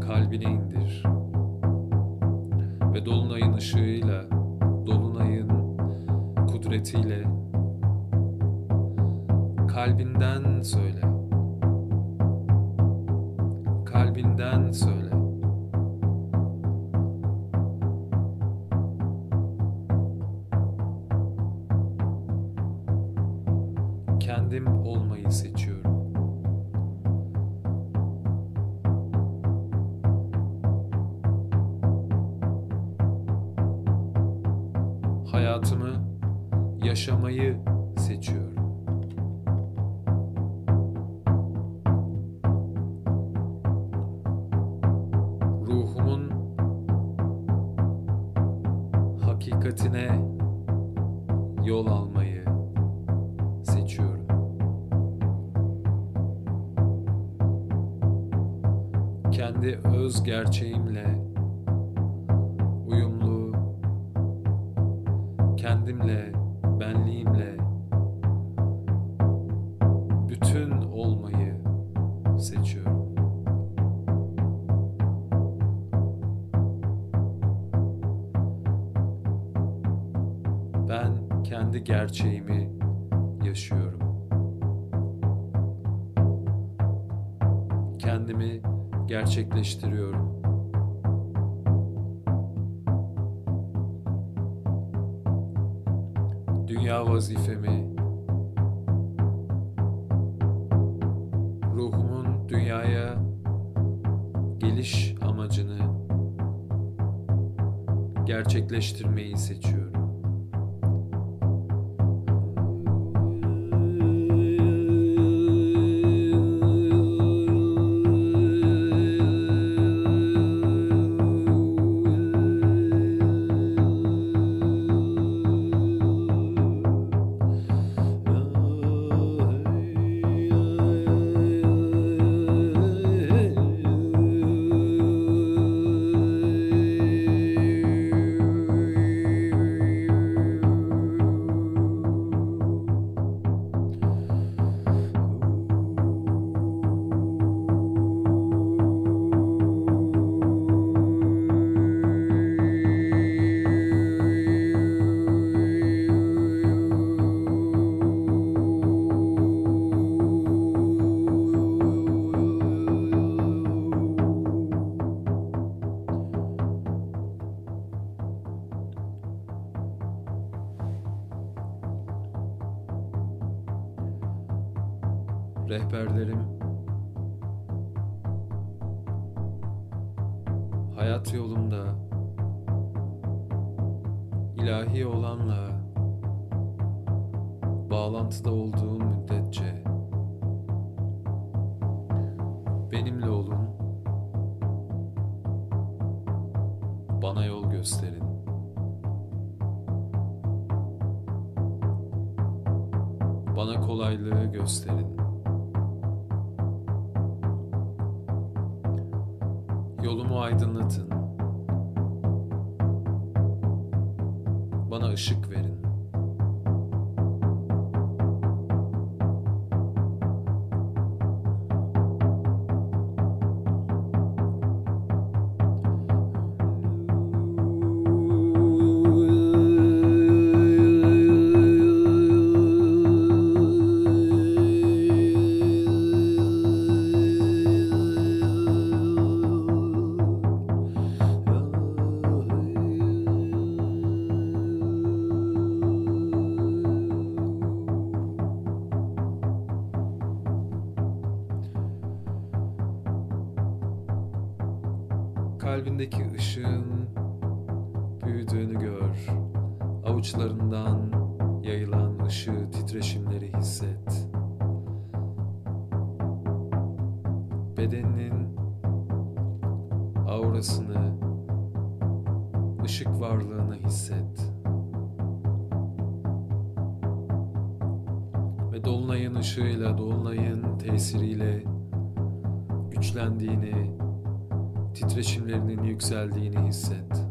kalbine indir. Ve dolunayın ışığıyla, dolunayın kudretiyle kalbinden Kendi öz gerçeğimle uyumlu, kendimle, benliğimle bütün olmayı seçiyorum. Ben kendi gerçeğimi yaşıyorum. Gerçekleştiriyorum. Dünya vazifemi, ruhumun dünyaya geliş amacını gerçekleştirmeyi seçiyorum. Kalbindeki ışığın büyüdüğünü gör. Avuçlarından yayılan ışığı titreşimleri hisset. Bedeninin aurasını, ışık varlığını hisset. Ve dolunayın ışığıyla, dolunayın tesiriyle güçlendiğini, titreşimlerinin yükseldiğini hisset.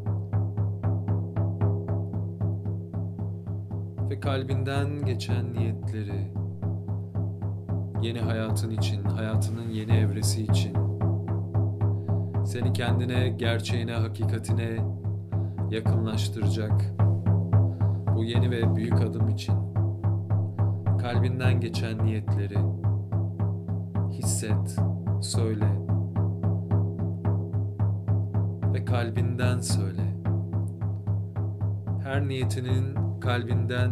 Ve kalbinden geçen niyetleri, yeni hayatın için, hayatının yeni evresi için, seni kendine, gerçeğine, hakikatine yakınlaştıracak bu yeni ve büyük adım için kalbinden geçen niyetleri hisset, söyle kalbinden söyle. Her niyetinin kalbinden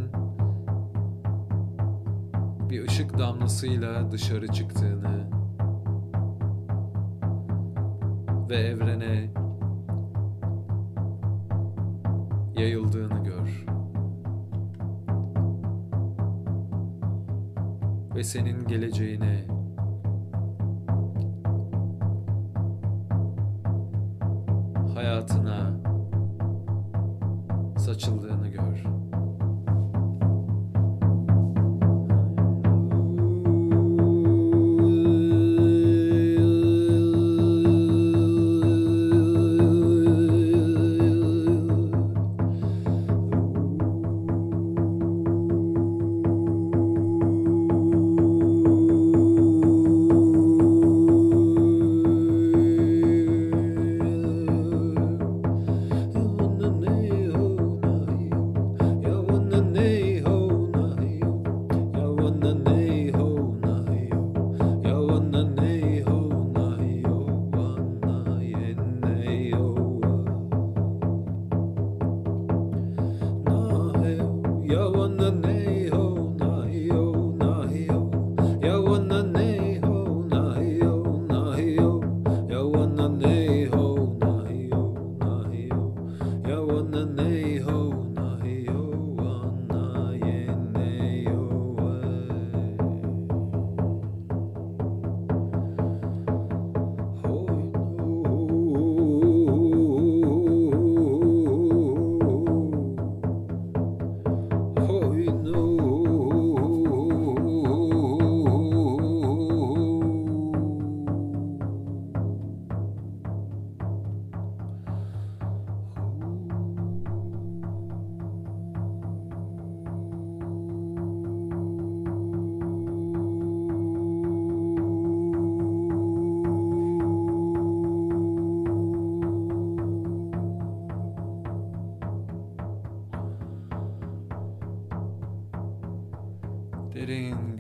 bir ışık damlasıyla dışarı çıktığını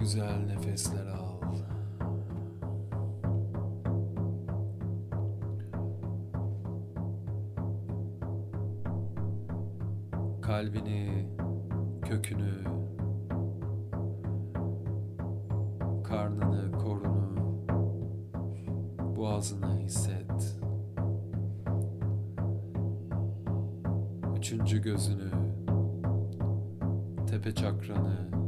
güzel nefesler al. Kalbini, kökünü, Karnını, korunu, boğazını hisset. Üçüncü gözünü, tepe çakranı,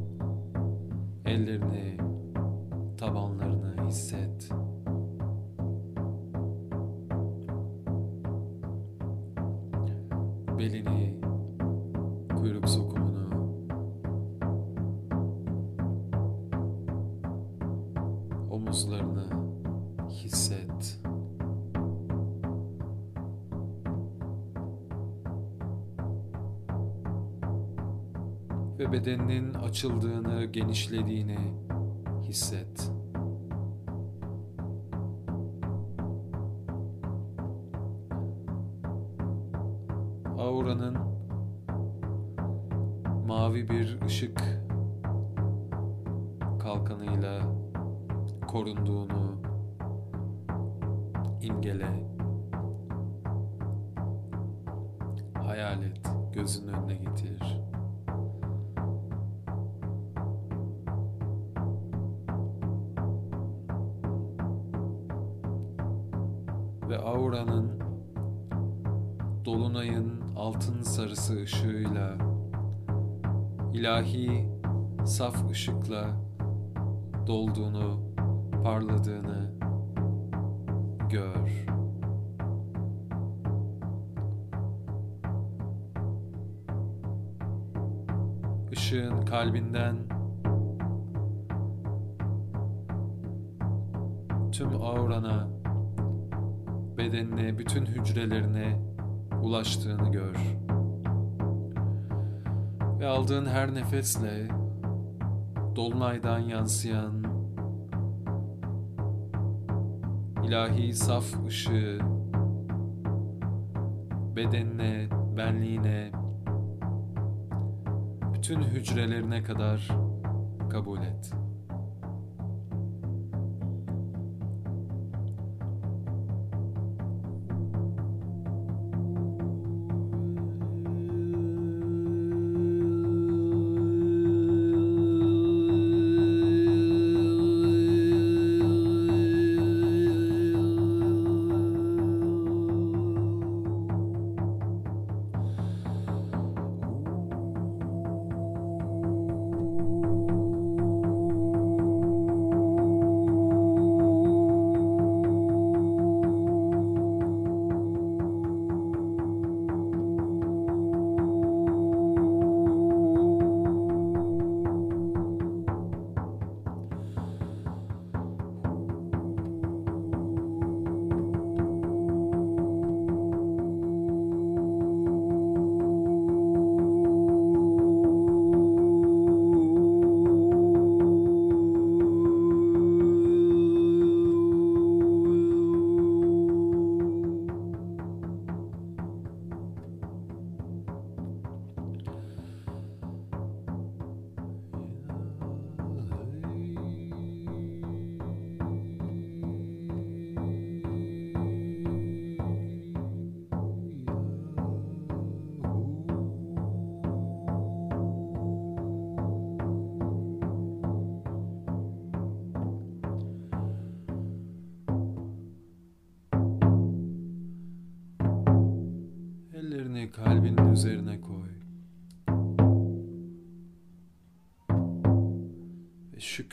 bedeninin açıldığını, genişlediğini hisset. Işıkla dolduğunu, parladığını gör. Işığın kalbinden tüm aurana, bedenine, bütün hücrelerine ulaştığını gör. Ve aldığın her nefesle dolunaydan yansıyan ilahi saf ışığı bedenine, benliğine, bütün hücrelerine kadar kabul et.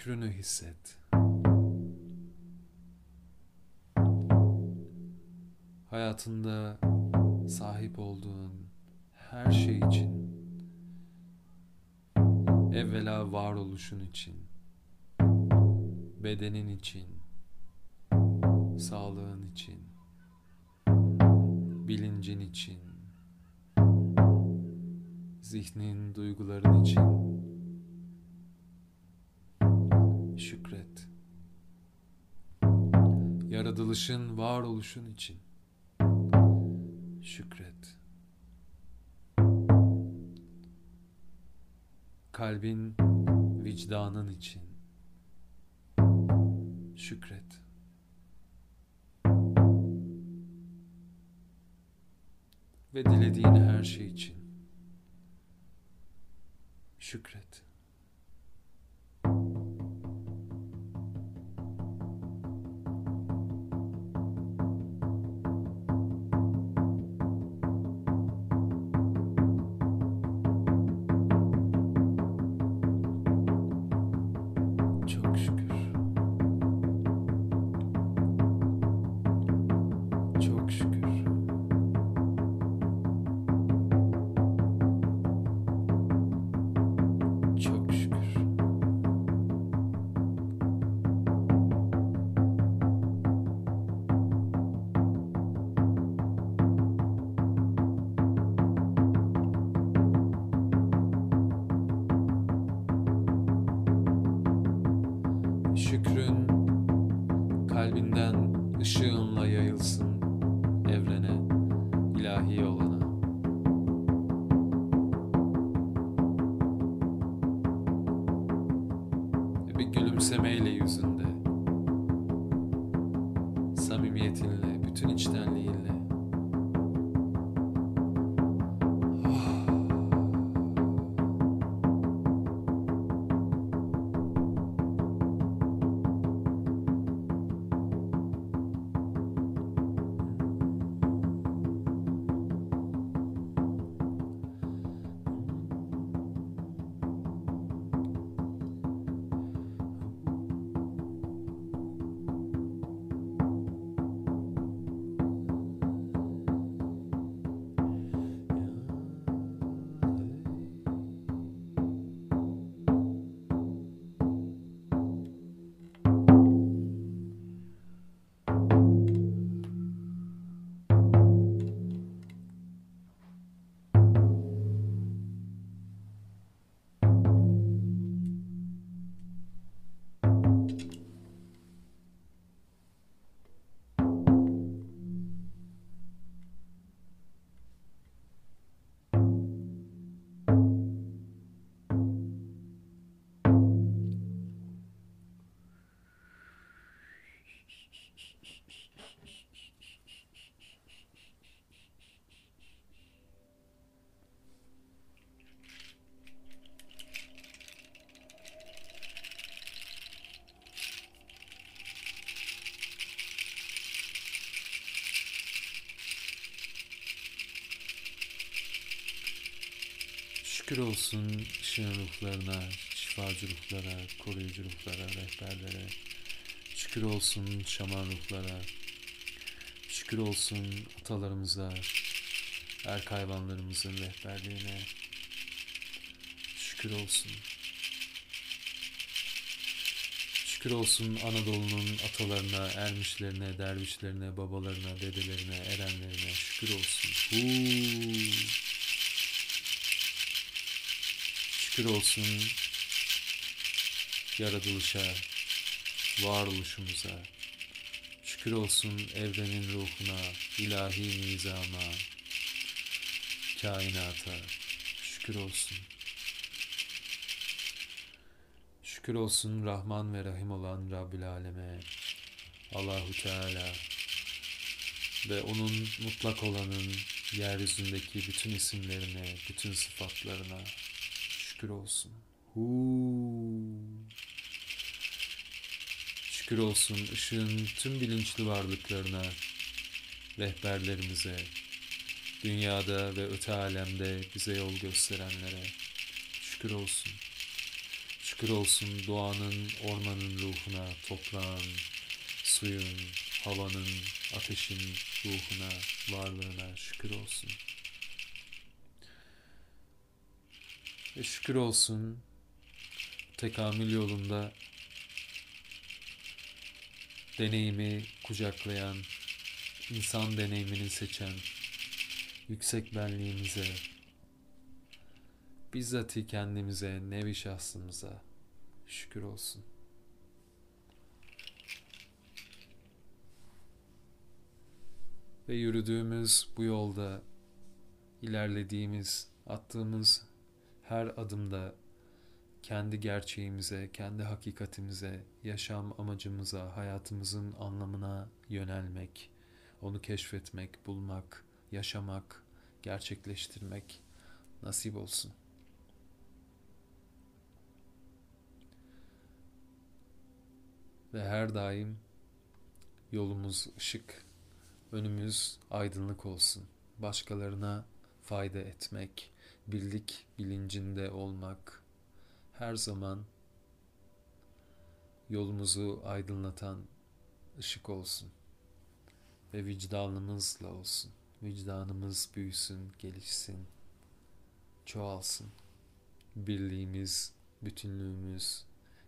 Şükrünü hisset. Hayatında sahip olduğun her şey için evvela varoluşun için bedenin için sağlığın için bilincin için, zihnin, duyguların için Yaratılışın, varoluşun için şükret. Kalbin, vicdanın için şükret. ve dilediğin her şey için şükret. Şükür olsun ışığın ruhlarına, şifacı ruhlara, koruyucu ruhlara, rehberlere. Şükür olsun şaman ruhlara. Şükür olsun atalarımıza, erk hayvanlarımızın rehberliğine. Şükür olsun. Şükür olsun Anadolu'nun atalarına, ermişlerine, dervişlerine, babalarına, dedelerine, erenlerine. Şükür olsun. Huu. Şükür olsun yaratılışa, varoluşumuza. Şükür olsun evrenin ruhuna, ilahi nizama, kainata. Şükür olsun. Şükür olsun Rahman ve Rahim olan Rabbül Aleme, Allahu Teala ve onun mutlak olanın yeryüzündeki bütün isimlerine, bütün sıfatlarına, şükür olsun. Huu. Şükür olsun ışığın tüm bilinçli varlıklarına, rehberlerimize, dünyada ve öte alemde bize yol gösterenlere. Şükür olsun. Şükür olsun doğanın, ormanın ruhuna, toprağın, suyun, havanın, ateşin ruhuna, varlığına şükür olsun. Ve şükür olsun tekamül yolunda deneyimi kucaklayan, insan deneyimini seçen yüksek benliğimize, bizzati kendimize, nevi şahsımıza şükür olsun. Ve yürüdüğümüz bu yolda ilerlediğimiz, attığımız her adımda kendi gerçeğimize, kendi hakikatimize, yaşam amacımıza, hayatımızın anlamına yönelmek, onu keşfetmek, bulmak, yaşamak, gerçekleştirmek nasip olsun. Ve her daim yolumuz ışık, önümüz aydınlık olsun. Başkalarına fayda etmek, birlik bilincinde olmak her zaman yolumuzu aydınlatan ışık olsun ve vicdanımızla olsun. Vicdanımız büyüsün, gelişsin, çoğalsın. Birliğimiz, bütünlüğümüz,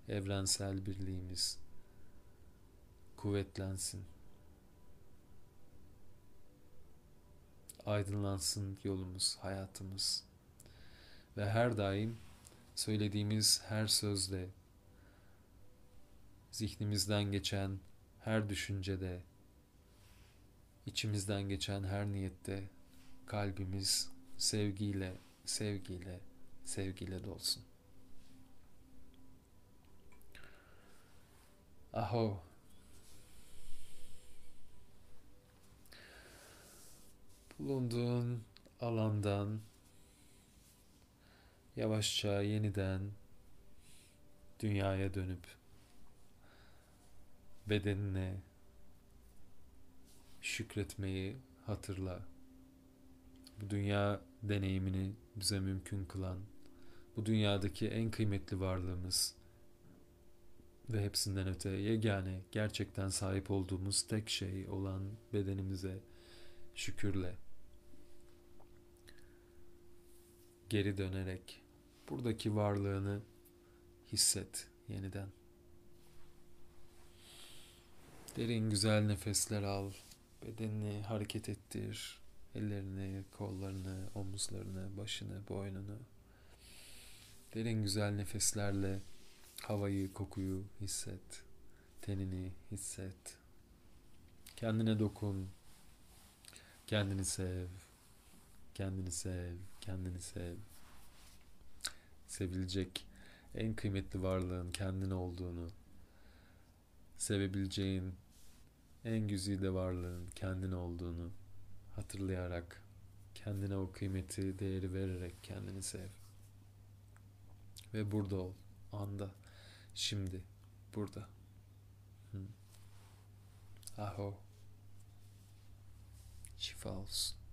evrensel birliğimiz kuvvetlensin. Aydınlansın yolumuz, hayatımız ve her daim söylediğimiz her sözde zihnimizden geçen her düşüncede, içimizden geçen her niyette kalbimiz sevgiyle, sevgiyle, sevgiyle dolsun. Aho. Bulunduğun alandan yavaşça yeniden dünyaya dönüp bedenine şükretmeyi hatırla. Bu dünya deneyimini bize mümkün kılan, bu dünyadaki en kıymetli varlığımız ve hepsinden öte yegane gerçekten sahip olduğumuz tek şey olan bedenimize şükürle geri dönerek buradaki varlığını hisset yeniden. Derin güzel nefesler al. Bedenini hareket ettir. Ellerini, kollarını, omuzlarını, başını, boynunu. Derin güzel nefeslerle havayı, kokuyu hisset. Tenini hisset. Kendine dokun. Kendini sev. Kendini sev. Kendini sev. Sevilecek en kıymetli varlığın kendin olduğunu, sevebileceğin en güzide varlığın kendin olduğunu hatırlayarak, kendine o kıymeti, değeri vererek kendini sev. Ve burada ol, anda, şimdi, burada. Hı. Aho. Şifa olsun.